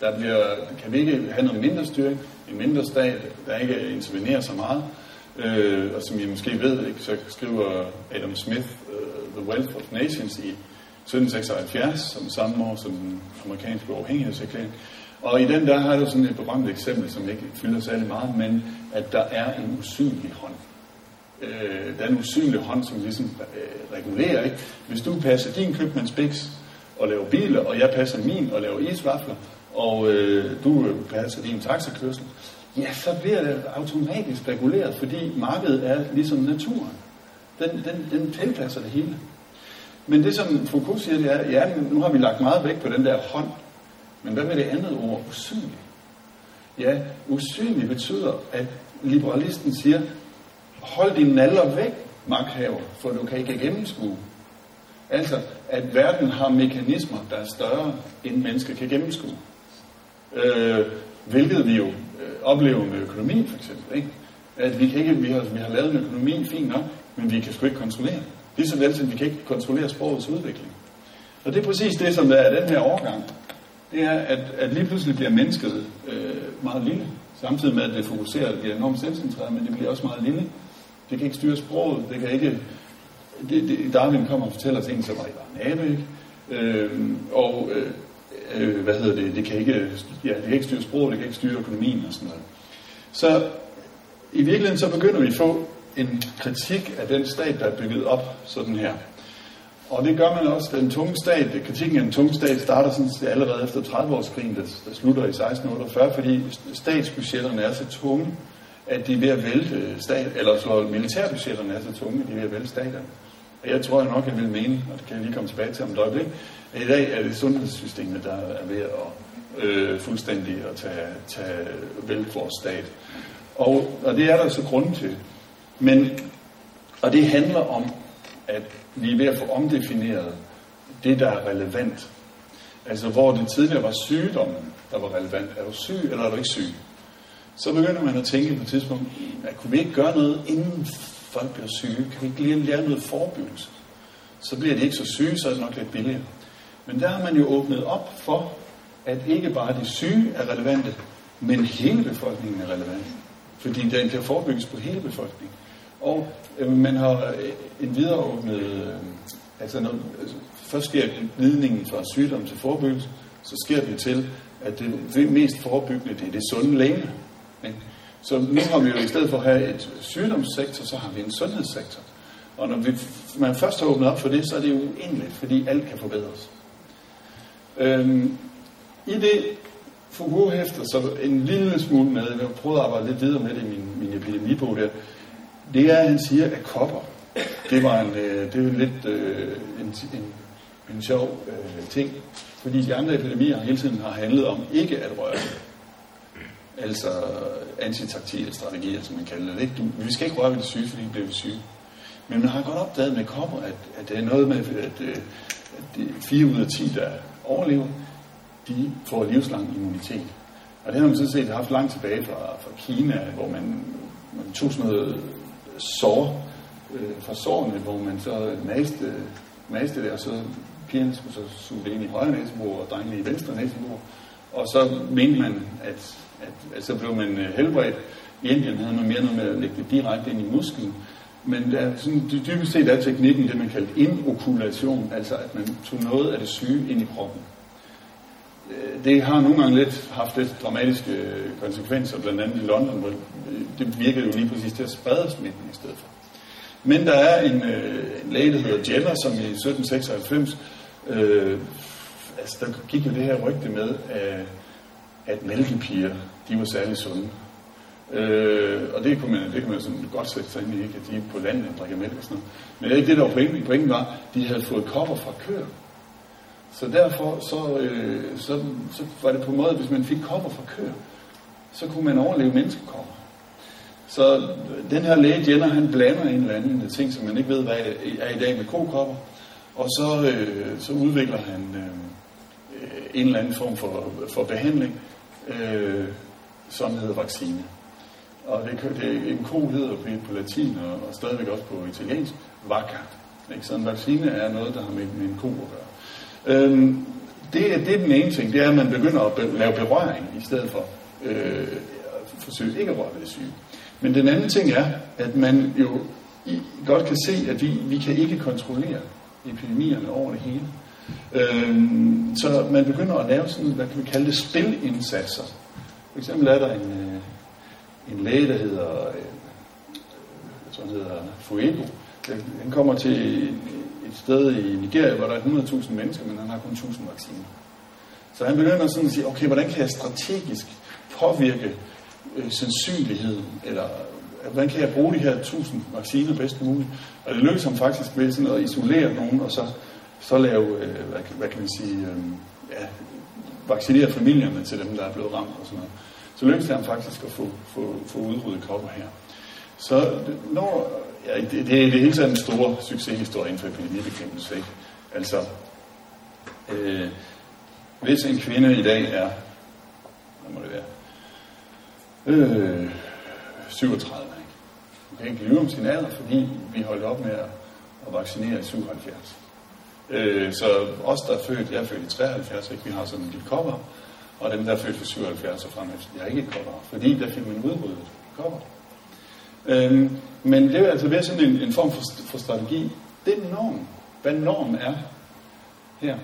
Der bliver, kan vi ikke have noget mindre styring, en mindre stat, der ikke intervenerer så meget. Øh, og som I måske ved, ikke, så skriver Adam Smith uh, The Wealth of Nations i 1776, som samme år som den amerikanske uafhængighedserklæring. Og i den der har du sådan et berømt eksempel, som ikke fylder særlig meget, men at der er en usynlig hånd øh, den usynlige hånd, som ligesom øh, regulerer. Ikke? Hvis du passer din købmandsbiks og laver biler, og jeg passer min og laver isvafler, og øh, du øh, passer din taxakørsel, ja, så bliver det automatisk reguleret, fordi markedet er ligesom naturen. Den, den, den tilpasser det hele. Men det, som Foucault siger, det er, ja, nu har vi lagt meget vægt på den der hånd, men hvad med det andet ord, usynlig? Ja, usynlig betyder, at liberalisten siger, hold din naller væk, magthaver, for du kan ikke gennemskue. Altså, at verden har mekanismer, der er større, end mennesker kan gennemskue. Øh, hvilket vi jo øh, oplever med økonomi, for eksempel. Ikke? At vi, kan ikke, vi, har, vi har lavet en økonomi fint nok, men vi kan sgu ikke kontrollere. Lige så vel som vi kan ikke kontrollere sprogets udvikling. Og det er præcis det, som der er den her overgang. Det er, at, at lige pludselig bliver mennesket øh, meget lille, samtidig med, at det fokuserer, det bliver enormt selvcentreret, men det bliver også meget lille. Det kan ikke styre sproget, det kan ikke... Det, det, Darwin kommer og fortæller ting, som var i en nabe, ikke? Øh, og øh, øh, hvad hedder det, det kan ikke, ja, det kan ikke styre sproget, det kan ikke styre økonomien og sådan noget. Så i virkeligheden så begynder vi at få en kritik af den stat, der er bygget op sådan her. Og det gør man også, den tunge stat, kritikken af den tunge stat starter sådan allerede efter 30-årskrigen, der, der slutter i 1648, fordi statsbudgetterne er så tunge, at de er ved at vælte stat, eller så militærbudgetterne er så tunge, at de er ved at vælte staterne. Og jeg tror jeg nok, jeg vil mene, og det kan jeg lige komme tilbage til om et øjeblik, men i dag er det sundhedssystemet, der er ved at øh, fuldstændig at tage, tage vælte vores stat. Og, og det er der så grund til. Men, og det handler om, at vi er ved at få omdefineret det, der er relevant. Altså hvor det tidligere var sygdommen, der var relevant. Er du syg, eller er du ikke syg? så begynder man at tænke på et tidspunkt, at kunne vi ikke gøre noget, inden folk bliver syge? Kan vi ikke lige lære noget forebyggelse? Så bliver de ikke så syge, så er det nok lidt billigere. Men der har man jo åbnet op for, at ikke bare de syge er relevante, men hele befolkningen er relevant. Fordi den kan forebygges på hele befolkningen. Og øh, man har øh, en videre åbnet, øh, altså når, altså, først sker glidningen fra sygdom til forebyggelse, så sker det til, at det mest forebyggende, det er det sunde længe. Så nu har vi jo i stedet for at have et sygdomssektor, så har vi en sundhedssektor. Og når vi, man først har åbnet op for det, så er det jo uendeligt, fordi alt kan forbedres. Øhm, I det Foucault hæfter så en lille smule med, jeg prøvede prøvet at arbejde lidt videre med det i min, min epidemibog der, det er, at han siger, at kopper, det var en, øh, det er lidt øh, en, en, en sjov øh, ting, fordi de andre epidemier hele tiden har handlet om ikke at røre det. Altså antitaktile strategier, som man kalder det. Ikke? Du, vi skal ikke røre ved det syge, fordi vi bliver syge. Men man har godt opdaget med kopper, at, at det er noget med, at, øh, at, at de 4 ud af 10, der overleve, de får livslang immunitet. Og det har man sådan set haft langt tilbage fra, fra Kina, hvor man, man tog sådan noget øh, sår øh, fra sårene, hvor man så maste, maste det, og så pigerne skulle så suge det ind i højre næsebor, og drengene i venstre næsebor. Og så mente man, at, at, at så blev man øh, helbredt. I Indien havde man mere noget med at lægge det direkte ind i musklen. Men der, sådan, det dybest set er teknikken det, man kalder inokulation, altså at man tog noget af det syge ind i kroppen. Øh, det har nogle gange lidt haft lidt dramatiske øh, konsekvenser, blandt andet i London, hvor det virkede jo lige præcis til at sprede smitten i stedet for. Men der er en, øh, en læge, der hedder Jenner, som i 1796 øh, altså der gik jo det her rygte med, at, at mælkepiger, de var særlig sunde. Øh, og det kunne man, det kunne man sådan godt sætte sig ind i, ikke? at de på landet drikker mælk og sådan noget. Men det er ikke det, der var pointen. Pointen var, at de havde fået kopper fra køer. Så derfor så, øh, så, så var det på en måde, at hvis man fik kopper fra køer, så kunne man overleve menneskekopper. Så den her læge Jenner, han blander en eller anden ting, som man ikke ved, hvad er i dag med kokopper. Og så, øh, så udvikler han øh, øh en eller anden form for, for behandling, øh, som hedder vaccine. Og det, det, en ko hedder på, på latin og, og stadigvæk også på italiensk, vacca. Ikke? Så en vaccine er noget, der har med, med en ko at gøre. Øhm, det, det er den ene ting, det er, at man begynder at be, lave berøring i stedet for øh, at forsøge ikke at røre ved det syge. Men den anden ting er, at man jo i, godt kan se, at vi, vi kan ikke kontrollere epidemierne over det hele. Øhm, så man begynder at lave sådan, hvad kan vi kalde det, spilindsatser. For eksempel er der en, øh, en læge, der hedder, øh, jeg tror hedder Fuego. Han kommer til et sted i Nigeria, hvor der er 100.000 mennesker, men han har kun 1000 vacciner. Så han begynder sådan at sige, okay, hvordan kan jeg strategisk påvirke øh, sandsynligheden, eller øh, hvordan kan jeg bruge de her 1000 vacciner bedst muligt? Og det lykkedes ham faktisk ved sådan at isolere nogen, og så, så lave, øh, hvad, hvad kan man sige, øh, ja, vaccinere familierne til dem, der er blevet ramt og sådan noget. Så lykkedes det ham faktisk at få, få, få udryddet kopper her. Så når, ja, det, det, er det hele taget en stor succeshistorie inden for epidemibekæmpelse. Ikke? Altså, øh, hvis en kvinde i dag er, hvad må det være, øh, 37, kan ikke lyve om sin alder, fordi vi holdt op med at, at vaccinere i 77. Øh, så os, der er født, jeg er født i 73, ikke? vi har sådan en kopper, og dem, der er født fra 77 og frem jeg har ikke et kopper, fordi der fik man udryddet kopper. Øhm, men det er altså ved sådan en, en form for, for strategi. Den norm, hvad norm er her,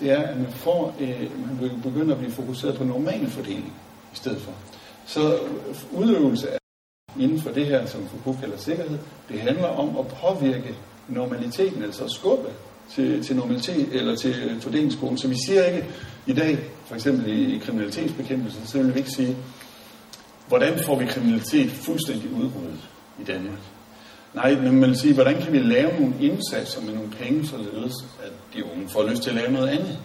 det er, at man, får, øh, man begynder at blive fokuseret på normal fordeling i stedet for. Så udøvelse af inden for det her, som Foucault kalder sikkerhed. Det handler om at påvirke normaliteten, altså at skubbe til, til normalitet eller til øh, fordelingskoden. Så vi siger ikke i dag, for eksempel i, i kriminalitetsbekæmpelsen, så vil vi ikke sige, hvordan får vi kriminalitet fuldstændig udryddet i Danmark? Nej, men man vil sige, hvordan kan vi lave nogle indsatser med nogle penge, således at de unge får lyst til at lave noget andet?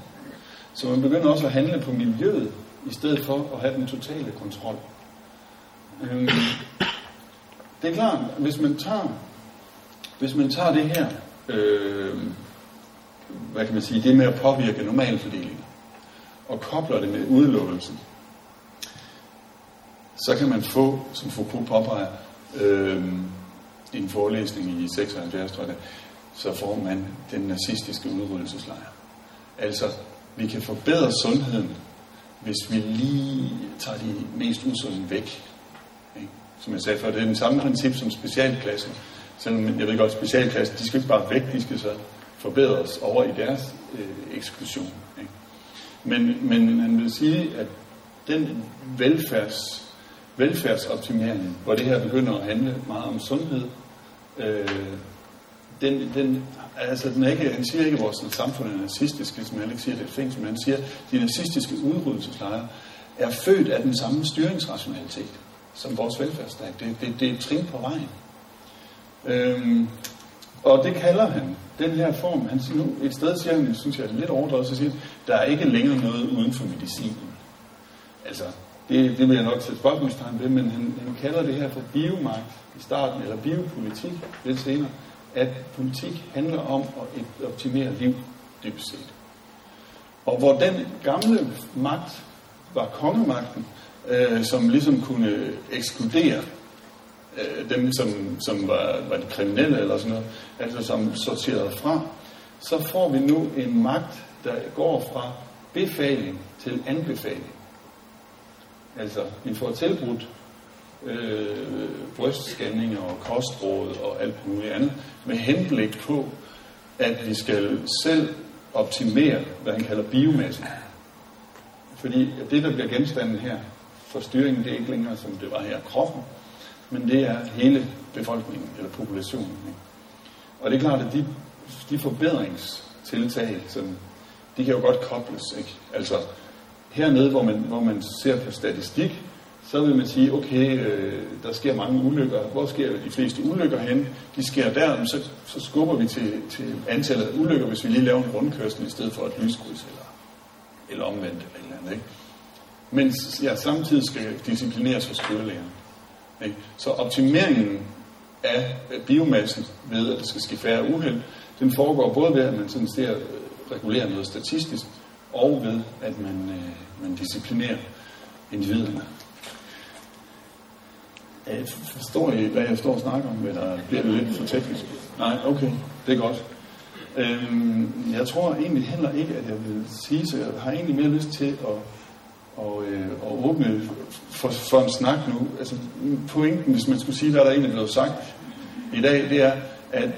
Så man begynder også at handle på miljøet, i stedet for at have den totale kontrol. Øhm, det er klart, hvis man tager, hvis man tager det her, øh, hvad kan man sige, det med at påvirke normalfordelingen, og kobler det med udelukkelsen, så kan man få, som Foucault påpeger, øh, en forelæsning i 76, tror jeg, så får man den nazistiske udryddelseslejr. Altså, vi kan forbedre sundheden, hvis vi lige tager de mest usunde væk. Ikke? Som jeg sagde før, det er den samme princip som specialklassen. Selvom jeg ved godt, specialklassen, de skal ikke bare væk, de skal så forbedres over i deres øh, eksklusion. Men, men han vil sige, at den velfærds, velfærdsoptimering, hvor det her begynder at handle meget om sundhed, øh, den, den, altså den er ikke, han siger ikke, at vores samfund er nazistisk, som han ikke siger, det er fængsel, men han siger, at de nazistiske udryddelseslejre er født af den samme styringsrationalitet som vores velfærdsstat. Det, det, det er et trin på vejen. Øhm, og det kalder han, den her form, han siger nu, et sted siger han, synes jeg er lidt overdrevet, så siger han, der er ikke længere noget uden for medicinen. Altså, det, det vil jeg nok sætte spørgsmålstegn ved, men han, han kalder det her for biomagt i starten, eller biopolitik lidt senere, at politik handler om at optimere liv, dybest set. Og hvor den gamle magt var kongemagten, øh, som ligesom kunne ekskludere øh, dem, som, som var, var de kriminelle eller sådan noget, altså som sorterede fra, så får vi nu en magt, der går fra befaling til anbefaling. Altså, vi får tilbudt øh, brystscanninger og kostråd og alt muligt andet, med henblik på, at vi skal selv optimere, hvad han kalder biomassen. Fordi det, der bliver genstanden her for styringen, det er ikke længere, som det var her, kroppen, men det er hele befolkningen, eller populationen. Ikke? Og det er klart, at de, de forbedringstiltag, som, de kan jo godt kobles. Ikke? Altså, hernede, hvor man, hvor man ser på statistik, så vil man sige, okay, øh, der sker mange ulykker. Hvor sker de fleste ulykker hen? De sker der, så, så skubber vi til, til antallet af ulykker, hvis vi lige laver en rundkørsel i stedet for et lyskryds, eller, eller omvendt, eller, eller andet. Ikke? Men ja, samtidig skal disciplineres hos kørelægerne. Ikke? Så optimeringen af biomassen ved, at der skal ske færre uheld, den foregår både ved, at man sådan ser, regulerer noget statistisk, og ved, at man, øh, man disciplinerer individerne. Jeg forstår I, hvad jeg står og snakker om, eller bliver det lidt for teknisk? Nej, okay, det er godt. Øhm, jeg tror egentlig heller ikke, at jeg vil sige, så jeg har egentlig mere lyst til at, og, øh, at åbne for, for en snak nu. Altså, pointen, hvis man skulle sige, hvad der egentlig blevet sagt i dag, det er, at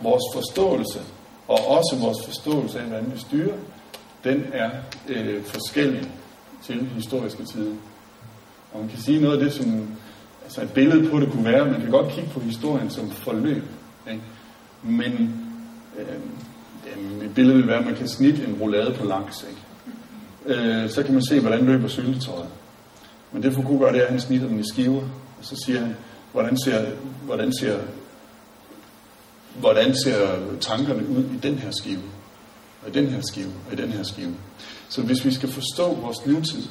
vores forståelse, og også vores forståelse af, hvordan vi styrer, den er øh, forskellig til historiske tider. Og man kan sige noget af det, som altså et billede på det kunne være, man kan godt kigge på historien som forløb, ikke? men øh, et billede vil være, at man kan snitte en roulade på langs, ikke? Øh, så kan man se, hvordan løber syltetøjet. Men det Foucault gør, det er, at han snitter den i skiver, og så siger han, hvordan ser, hvordan ser, hvordan ser tankerne ud i den her skive, og i den her skive, og i den her skive. Så hvis vi skal forstå vores nutid,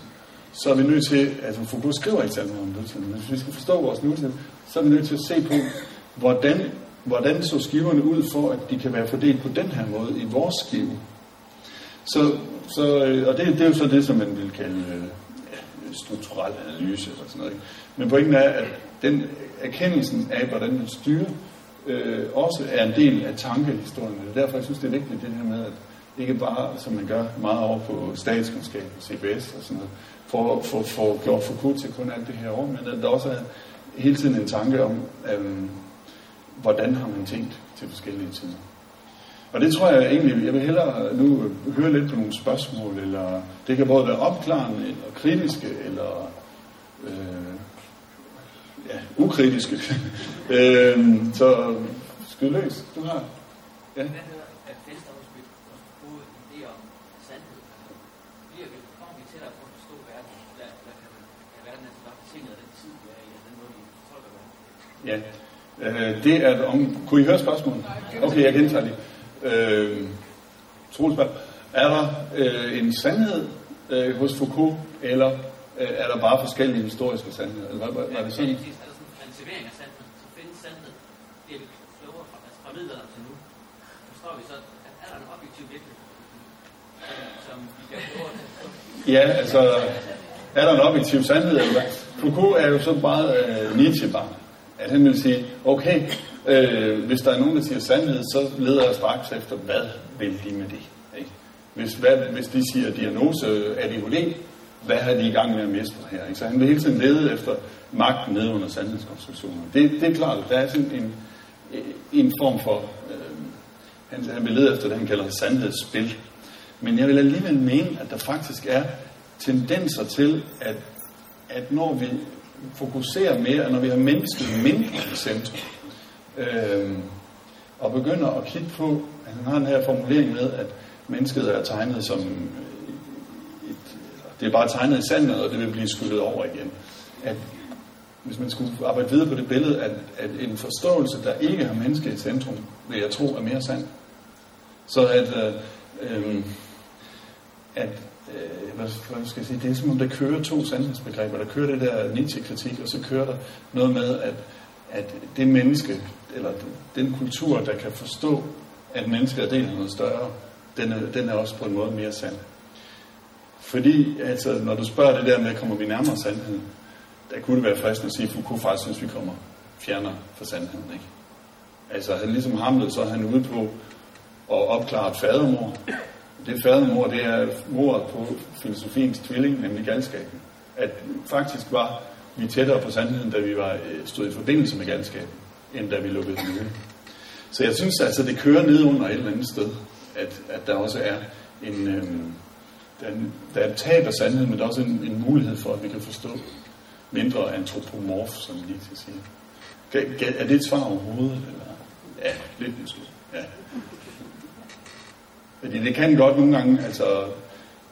så er vi nødt til, altså Foucault skriver ikke særlig om nutiden, men hvis vi skal forstå vores nutid, så er vi nødt til at se på, hvordan, hvordan så skiverne ud for, at de kan være fordelt på den her måde i vores skive. Så, så, og det, det er jo så det, som man vil kalde øh, ja, strukturel analyse eller sådan noget. Ikke? Men pointen er, at den erkendelsen af, hvordan man styrer, øh, også er en del af tankehistorien. Det er derfor, jeg synes, det er vigtigt, det her med, at ikke bare, som man gør meget over på statskundskab og CBS og sådan noget, for at få for, gjort Foucault til kun alt det her år, men at der også er hele tiden en tanke om, øhm, hvordan har man tænkt til forskellige tider. Og det tror jeg egentlig, jeg vil hellere nu høre lidt på nogle spørgsmål, eller det kan både være opklarende, eller kritiske, eller øh, ja, ukritiske. øh, så skyd løs, du har. Ja. Ja, øh, det er om... Kunne I høre spørgsmålet? Okay, jeg gentager lige. Øh, Troelsberg, er der øh, en sandhed øh, hos Foucault, eller øh, er der bare forskellige historiske sandheder? Eller hvad, hvad, hvad er det sådan? Ja, er sådan en relativering af sandhed. Så findes sandhed, det er klogere fra, altså fra middelalderen til nu. Forstår vi så, at er der en objektiv virkelighed, som vi kan prøve Ja, altså, er der en objektiv sandhed, eller hvad? Foucault er jo så meget øh, Nietzsche-barn, at han vil sige, okay, øh, hvis der er nogen, der siger sandhed, så leder jeg straks efter, hvad vil de med det? Ikke? Hvis, hvad, hvis de siger diagnose ADHD, hvad havde de i gang med at mestre her? Ikke? Så han vil hele tiden lede efter magten nede under sandhedskonstruktioner. Det, det er klart, at der er sådan en, en form for, øh, han, han vil lede efter det, han kalder sandhedsspil. Men jeg vil alligevel mene, at der faktisk er tendenser til, at, at når vi fokuserer mere, når vi har mennesket mindre i centrum, øh, og begynder at kigge på, han har den her formulering med, at mennesket er tegnet som det er bare tegnet i sandet, og det vil blive skyllet over igen. At hvis man skulle arbejde videre på det billede, at, at en forståelse, der ikke har mennesket i centrum, vil jeg tro er mere sand. Så at, øh, øh, at øh, hvad, hvad skal jeg sige, det er som om, der kører to sandhedsbegreber. Der kører det der Nietzsche-kritik, og så kører der noget med, at, at det menneske, eller den kultur, der kan forstå, at mennesket er del af noget større, den er, den er også på en måde mere sand. Fordi, altså, når du spørger det der med, kommer vi nærmere sandheden, der kunne det være fristende at sige, at Foucault faktisk synes, vi kommer fjerner fra sandheden. Ikke? Altså, han ligesom Hamlet, så er han ude på at opklare et fadermor. Det fadermor, det er mordet på filosofiens tvilling, nemlig galskaben. At faktisk var vi tættere på sandheden, da vi var øh, stod i forbindelse med galskaben, end da vi lukkede den ude. Så jeg synes altså, det kører ned under et eller andet sted, at, at der også er en, øhm, der, er der er et tab af sandhed, men der er også en, en mulighed for, at vi kan forstå mindre antropomorf, som lige skal sige. Er det et svar overhovedet? Eller? Ja, lidt måske. Ja. Fordi det kan godt nogle gange, altså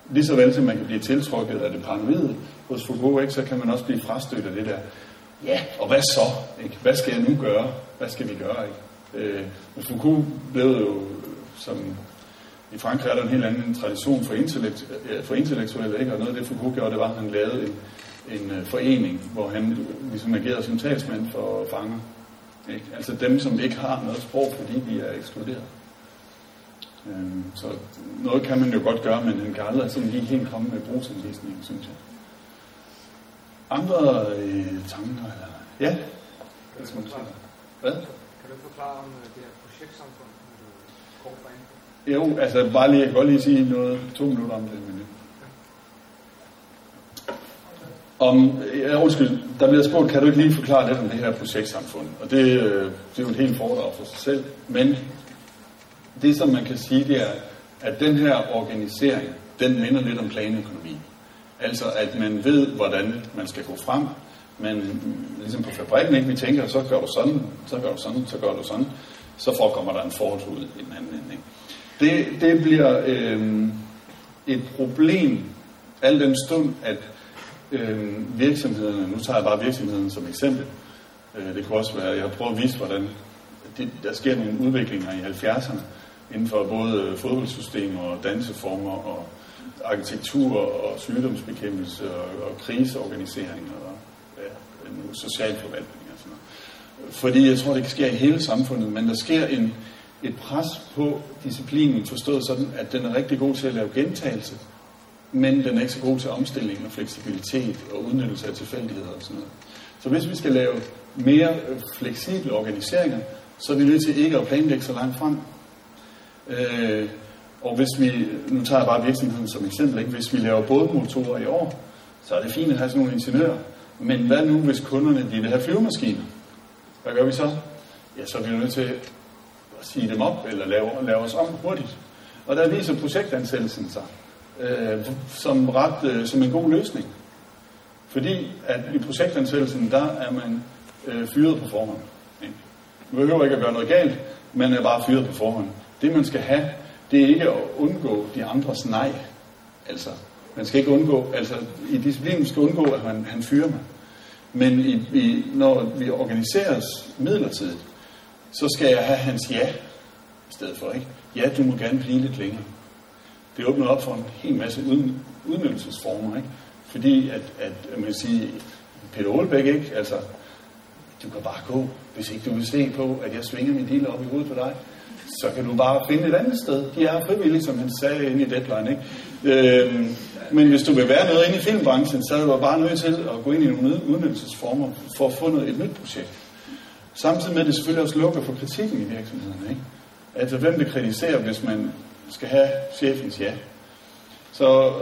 lige så vel som man kan blive tiltrukket af det paranoide hos Foucault, ikke, så kan man også blive frastødt af det der, ja, og hvad så? Ikke? Hvad skal jeg nu gøre? Hvad skal vi gøre? Ikke? Øh, Foucault blev jo, øh, som i Frankrig er der en helt anden tradition for, intellekt, for intellektuelle, ikke? og noget af det Foucault gjorde, det var, at han lavede en, en uh, forening, hvor han ligesom agerede som talsmand for fanger. Ikke? Altså dem, som ikke har noget sprog, fordi de er ekskluderet. Øhm, så noget kan man jo godt gøre, men han kan aldrig sådan lige helt komme med brugsanvisning, synes jeg. Andre øh, tanker? Eller? Ja? Skal man sige? Hvad? Kan du forklare om øh, det her projektsamfund, du kort for ind? Jo, altså bare lige, jeg kan godt lige sige noget, to minutter om det, men om, ja, undskyld, der bliver spurgt, kan du ikke lige forklare lidt om det her projektsamfund? Og det, øh, det er jo et helt foredrag for sig selv, men det, som man kan sige, det er, at den her organisering, den minder lidt om planøkonomi. Altså, at man ved, hvordan man skal gå frem. Men ligesom på fabrikken, ikke? vi tænker, så gør du sådan, så gør du sådan, så gør du sådan. Så forekommer der en forud i den anden ende. Det, det bliver øh, et problem, al den stund, at øh, virksomhederne, nu tager jeg bare virksomheden som eksempel, øh, det kunne også være, jeg har prøvet at vise, hvordan det, der sker nogle udviklinger i 70'erne, inden for både øh, fodboldsystemer og danseformer og arkitektur og sygdomsbekæmpelse og, og kriseorganisering og ja, socialforvaltning og sådan noget. Fordi jeg tror, det kan ske i hele samfundet, men der sker en, et pres på disciplinen, forstået sådan, at den er rigtig god til at lave gentagelse, men den er ikke så god til omstilling og fleksibilitet og udnyttelse af tilfældigheder og sådan noget. Så hvis vi skal lave mere øh, fleksible organiseringer, så er vi nødt til ikke at planlægge så langt frem, Øh, og hvis vi, nu tager jeg bare virksomheden som eksempel, ikke? hvis vi laver bådmotorer i år, så er det fint at have sådan nogle ingeniører. Men hvad nu, hvis kunderne de vil have flyvemaskiner? Hvad gør vi så? Ja, så er vi nødt til at sige dem op, eller lave, lave os om hurtigt. Og der viser projektansættelsen sig øh, som, ret, øh, som en god løsning. Fordi at i projektansættelsen, der er man øh, fyret på forhånd. Ikke? Man behøver ikke at gøre noget galt, man er bare fyret på forhånd. Det man skal have, det er ikke at undgå de andres nej. Altså, man skal ikke undgå, altså i disciplinen skal undgå, at man, han fyrer mig. Men i, i, når vi organiserer os midlertidigt, så skal jeg have hans ja i stedet for, ikke? Ja, du må gerne blive lidt længere. Det åbner op for en hel masse udnyttelsesformer, ikke? Fordi at, at, man kan sige, Peter Olbæk, ikke? Altså, du kan bare gå, hvis ikke du vil se på, at jeg svinger min dille op i hovedet på dig så kan du bare finde et andet sted. De er frivillige, som han sagde inde i Deadline. Ikke? Øhm, men hvis du vil være noget inde i filmbranchen, så er du bare nødt til at gå ind i nogle udnyttelsesformer for at få noget, et nyt projekt. Samtidig med, at det selvfølgelig også lukker for kritikken i virksomheden. Ikke? Altså, hvem det kritiserer, hvis man skal have chefens ja? Så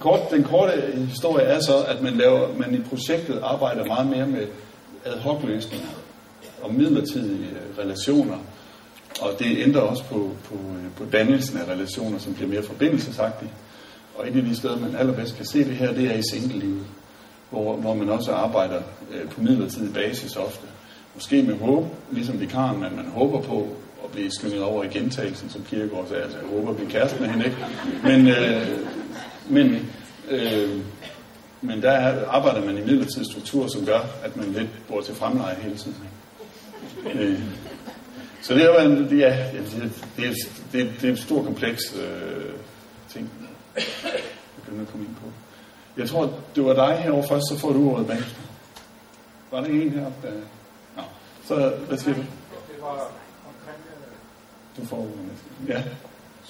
kort, den korte historie er så, at man, laver, man i projektet arbejder meget mere med ad hoc løsninger og midlertidige øh, relationer. Og det ændrer også på, på, øh, på dannelsen af relationer, som bliver mere forbindelsesagtige. Og et af de steder, man allerbedst kan se det her, det er i single-livet, hvor, hvor man også arbejder øh, på midlertidig basis ofte. Måske med håb, ligesom vikaren, men man håber på at blive skyndet over i gentagelsen, som Kierkegaard sagde, altså jeg håber at blive kæreste med hende, ikke? Men, øh, men, øh, men der arbejder man i midlertidig struktur, som gør, at man lidt bor til fremleje hele tiden. Ikke? Øh, så det er en, ja, det, det, er, det, det er en stor kompleks øh, ting, jeg at komme ind på. Jeg tror, det var dig herovre først, så får du ordet bagefter. Var der en heroppe? Der... Så hvad siger du? Det var omkring Du får ordet. Ja.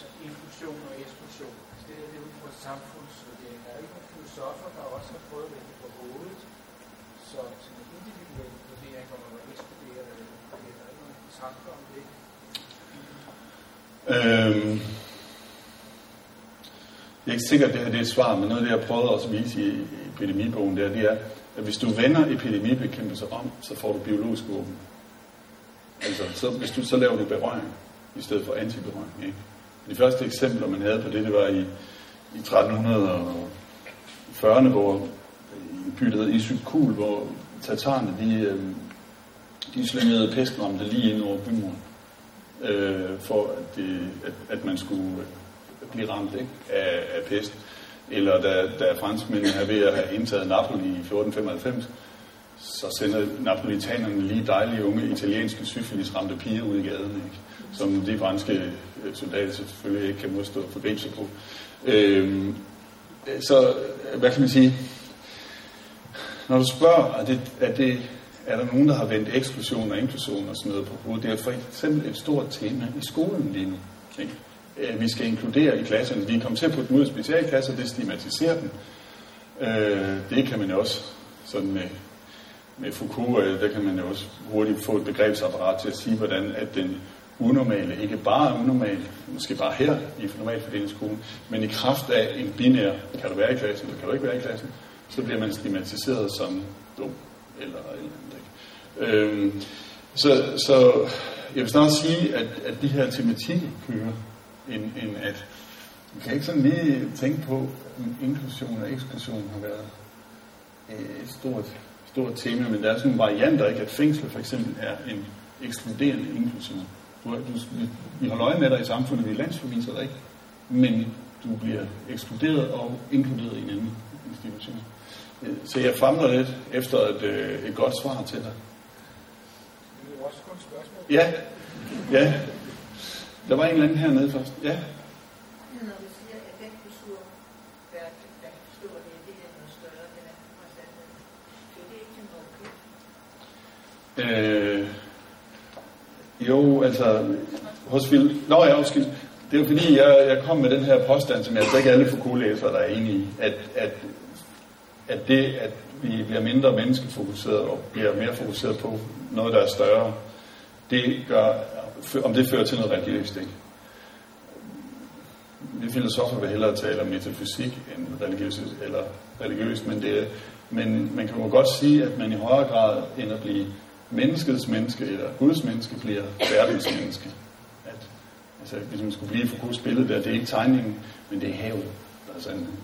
så inklusion og eksklusion. Det er det ud fra samfundsvurdering. Der er ikke nogen filosofer, der også har at vende på hovedet. Så som en individuel vurdering, hvor man var ekskluderet, eller der er ikke nogen tanker om det. Øhm, jeg er ikke sikkert, at det her det er et svar, men noget af det, jeg prøvede også at vise i, epidemibogen, der, det er, at hvis du vender epidemibekæmpelse om, så får du biologisk våben. Altså, så, hvis du, så laver du berøring, i stedet for antiberøring. Ikke? De første eksempler, man havde på det, det var i, i 1340'erne, hvor i en by, der hed Isykul, hvor tatarerne, de, øh, de slyngede det lige ind over bymuren, øh, for at, det, at, at man skulle blive ramt ikke, af, af pest. Eller da, da franskmændene er ved at have indtaget Napoli i 1495, så sender napolitanerne lige dejlige unge italienske syfilisramte piger ud i gaden, ikke? som de franske øh, soldater selvfølgelig ikke kan modstå og forgribe sig på. Øhm, så, hvad kan man sige? Når du spørger, er, det, er, det, er der nogen, der har vendt eksklusion og inklusion og sådan noget på hovedet? Det er for eksempel et stort tema i skolen lige nu. Ikke? Øh, vi skal inkludere i klasserne. Vi kommer til at putte dem ud i specialklasser, det stigmatiserer dem. Øh, det kan man jo også sådan med, med Foucault, øh, der kan man jo også hurtigt få et begrebsapparat til at sige, hvordan at den unormale ikke bare unormal, måske bare her i normalfordelingsskolen, men i kraft af en binær, kan du være i klassen, eller kan du ikke være i klassen, så bliver man stigmatiseret som dum, eller eller andet. Øhm, så, så jeg vil snart sige, at, at de her tematikker kører, end, end at man kan ikke sådan lige tænke på, at inklusion og eksklusion har været et stort, stort tema, men der er sådan nogle varianter, ikke? at fængsel for eksempel er en ekskluderende inklusion. Du, du, vi, vi holder øje med dig i samfundet, vi er landsforviser dig ikke, men du bliver ekskluderet og inkluderet i en anden institution. Så jeg famler lidt efter et, øh, et godt svar til dig. Det er også kun et spørgsmål. Ja, ja. Der var en eller anden hernede først. Ja. Øh, jo, altså, hos Phil... Nå ja, undskyld. Det er jo fordi, jeg, jeg kom med den her påstand, som jeg altså ikke alle Foucault-læsere, der er enige i, at, at, at det, at vi bliver mindre menneskefokuseret og bliver mere fokuseret på noget, der er større, det gør, om det fører til noget religiøst, ikke? Vi filosofer vil hellere tale om metafysik end religiøst, eller religiøst, men, det, men man kan jo godt sige, at man i højere grad end at blive menneskets menneske eller Guds menneske bliver verdens menneske. At, altså, hvis man skulle blive for Guds billede der, det er ikke tegningen, men det er havet. Der er sandheden.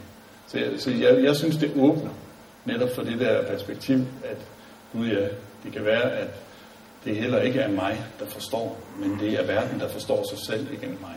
Så, så jeg, jeg synes, det åbner netop for det der perspektiv, at Gud ja, det kan være, at det heller ikke er mig, der forstår, men det er verden, der forstår sig selv igennem mig.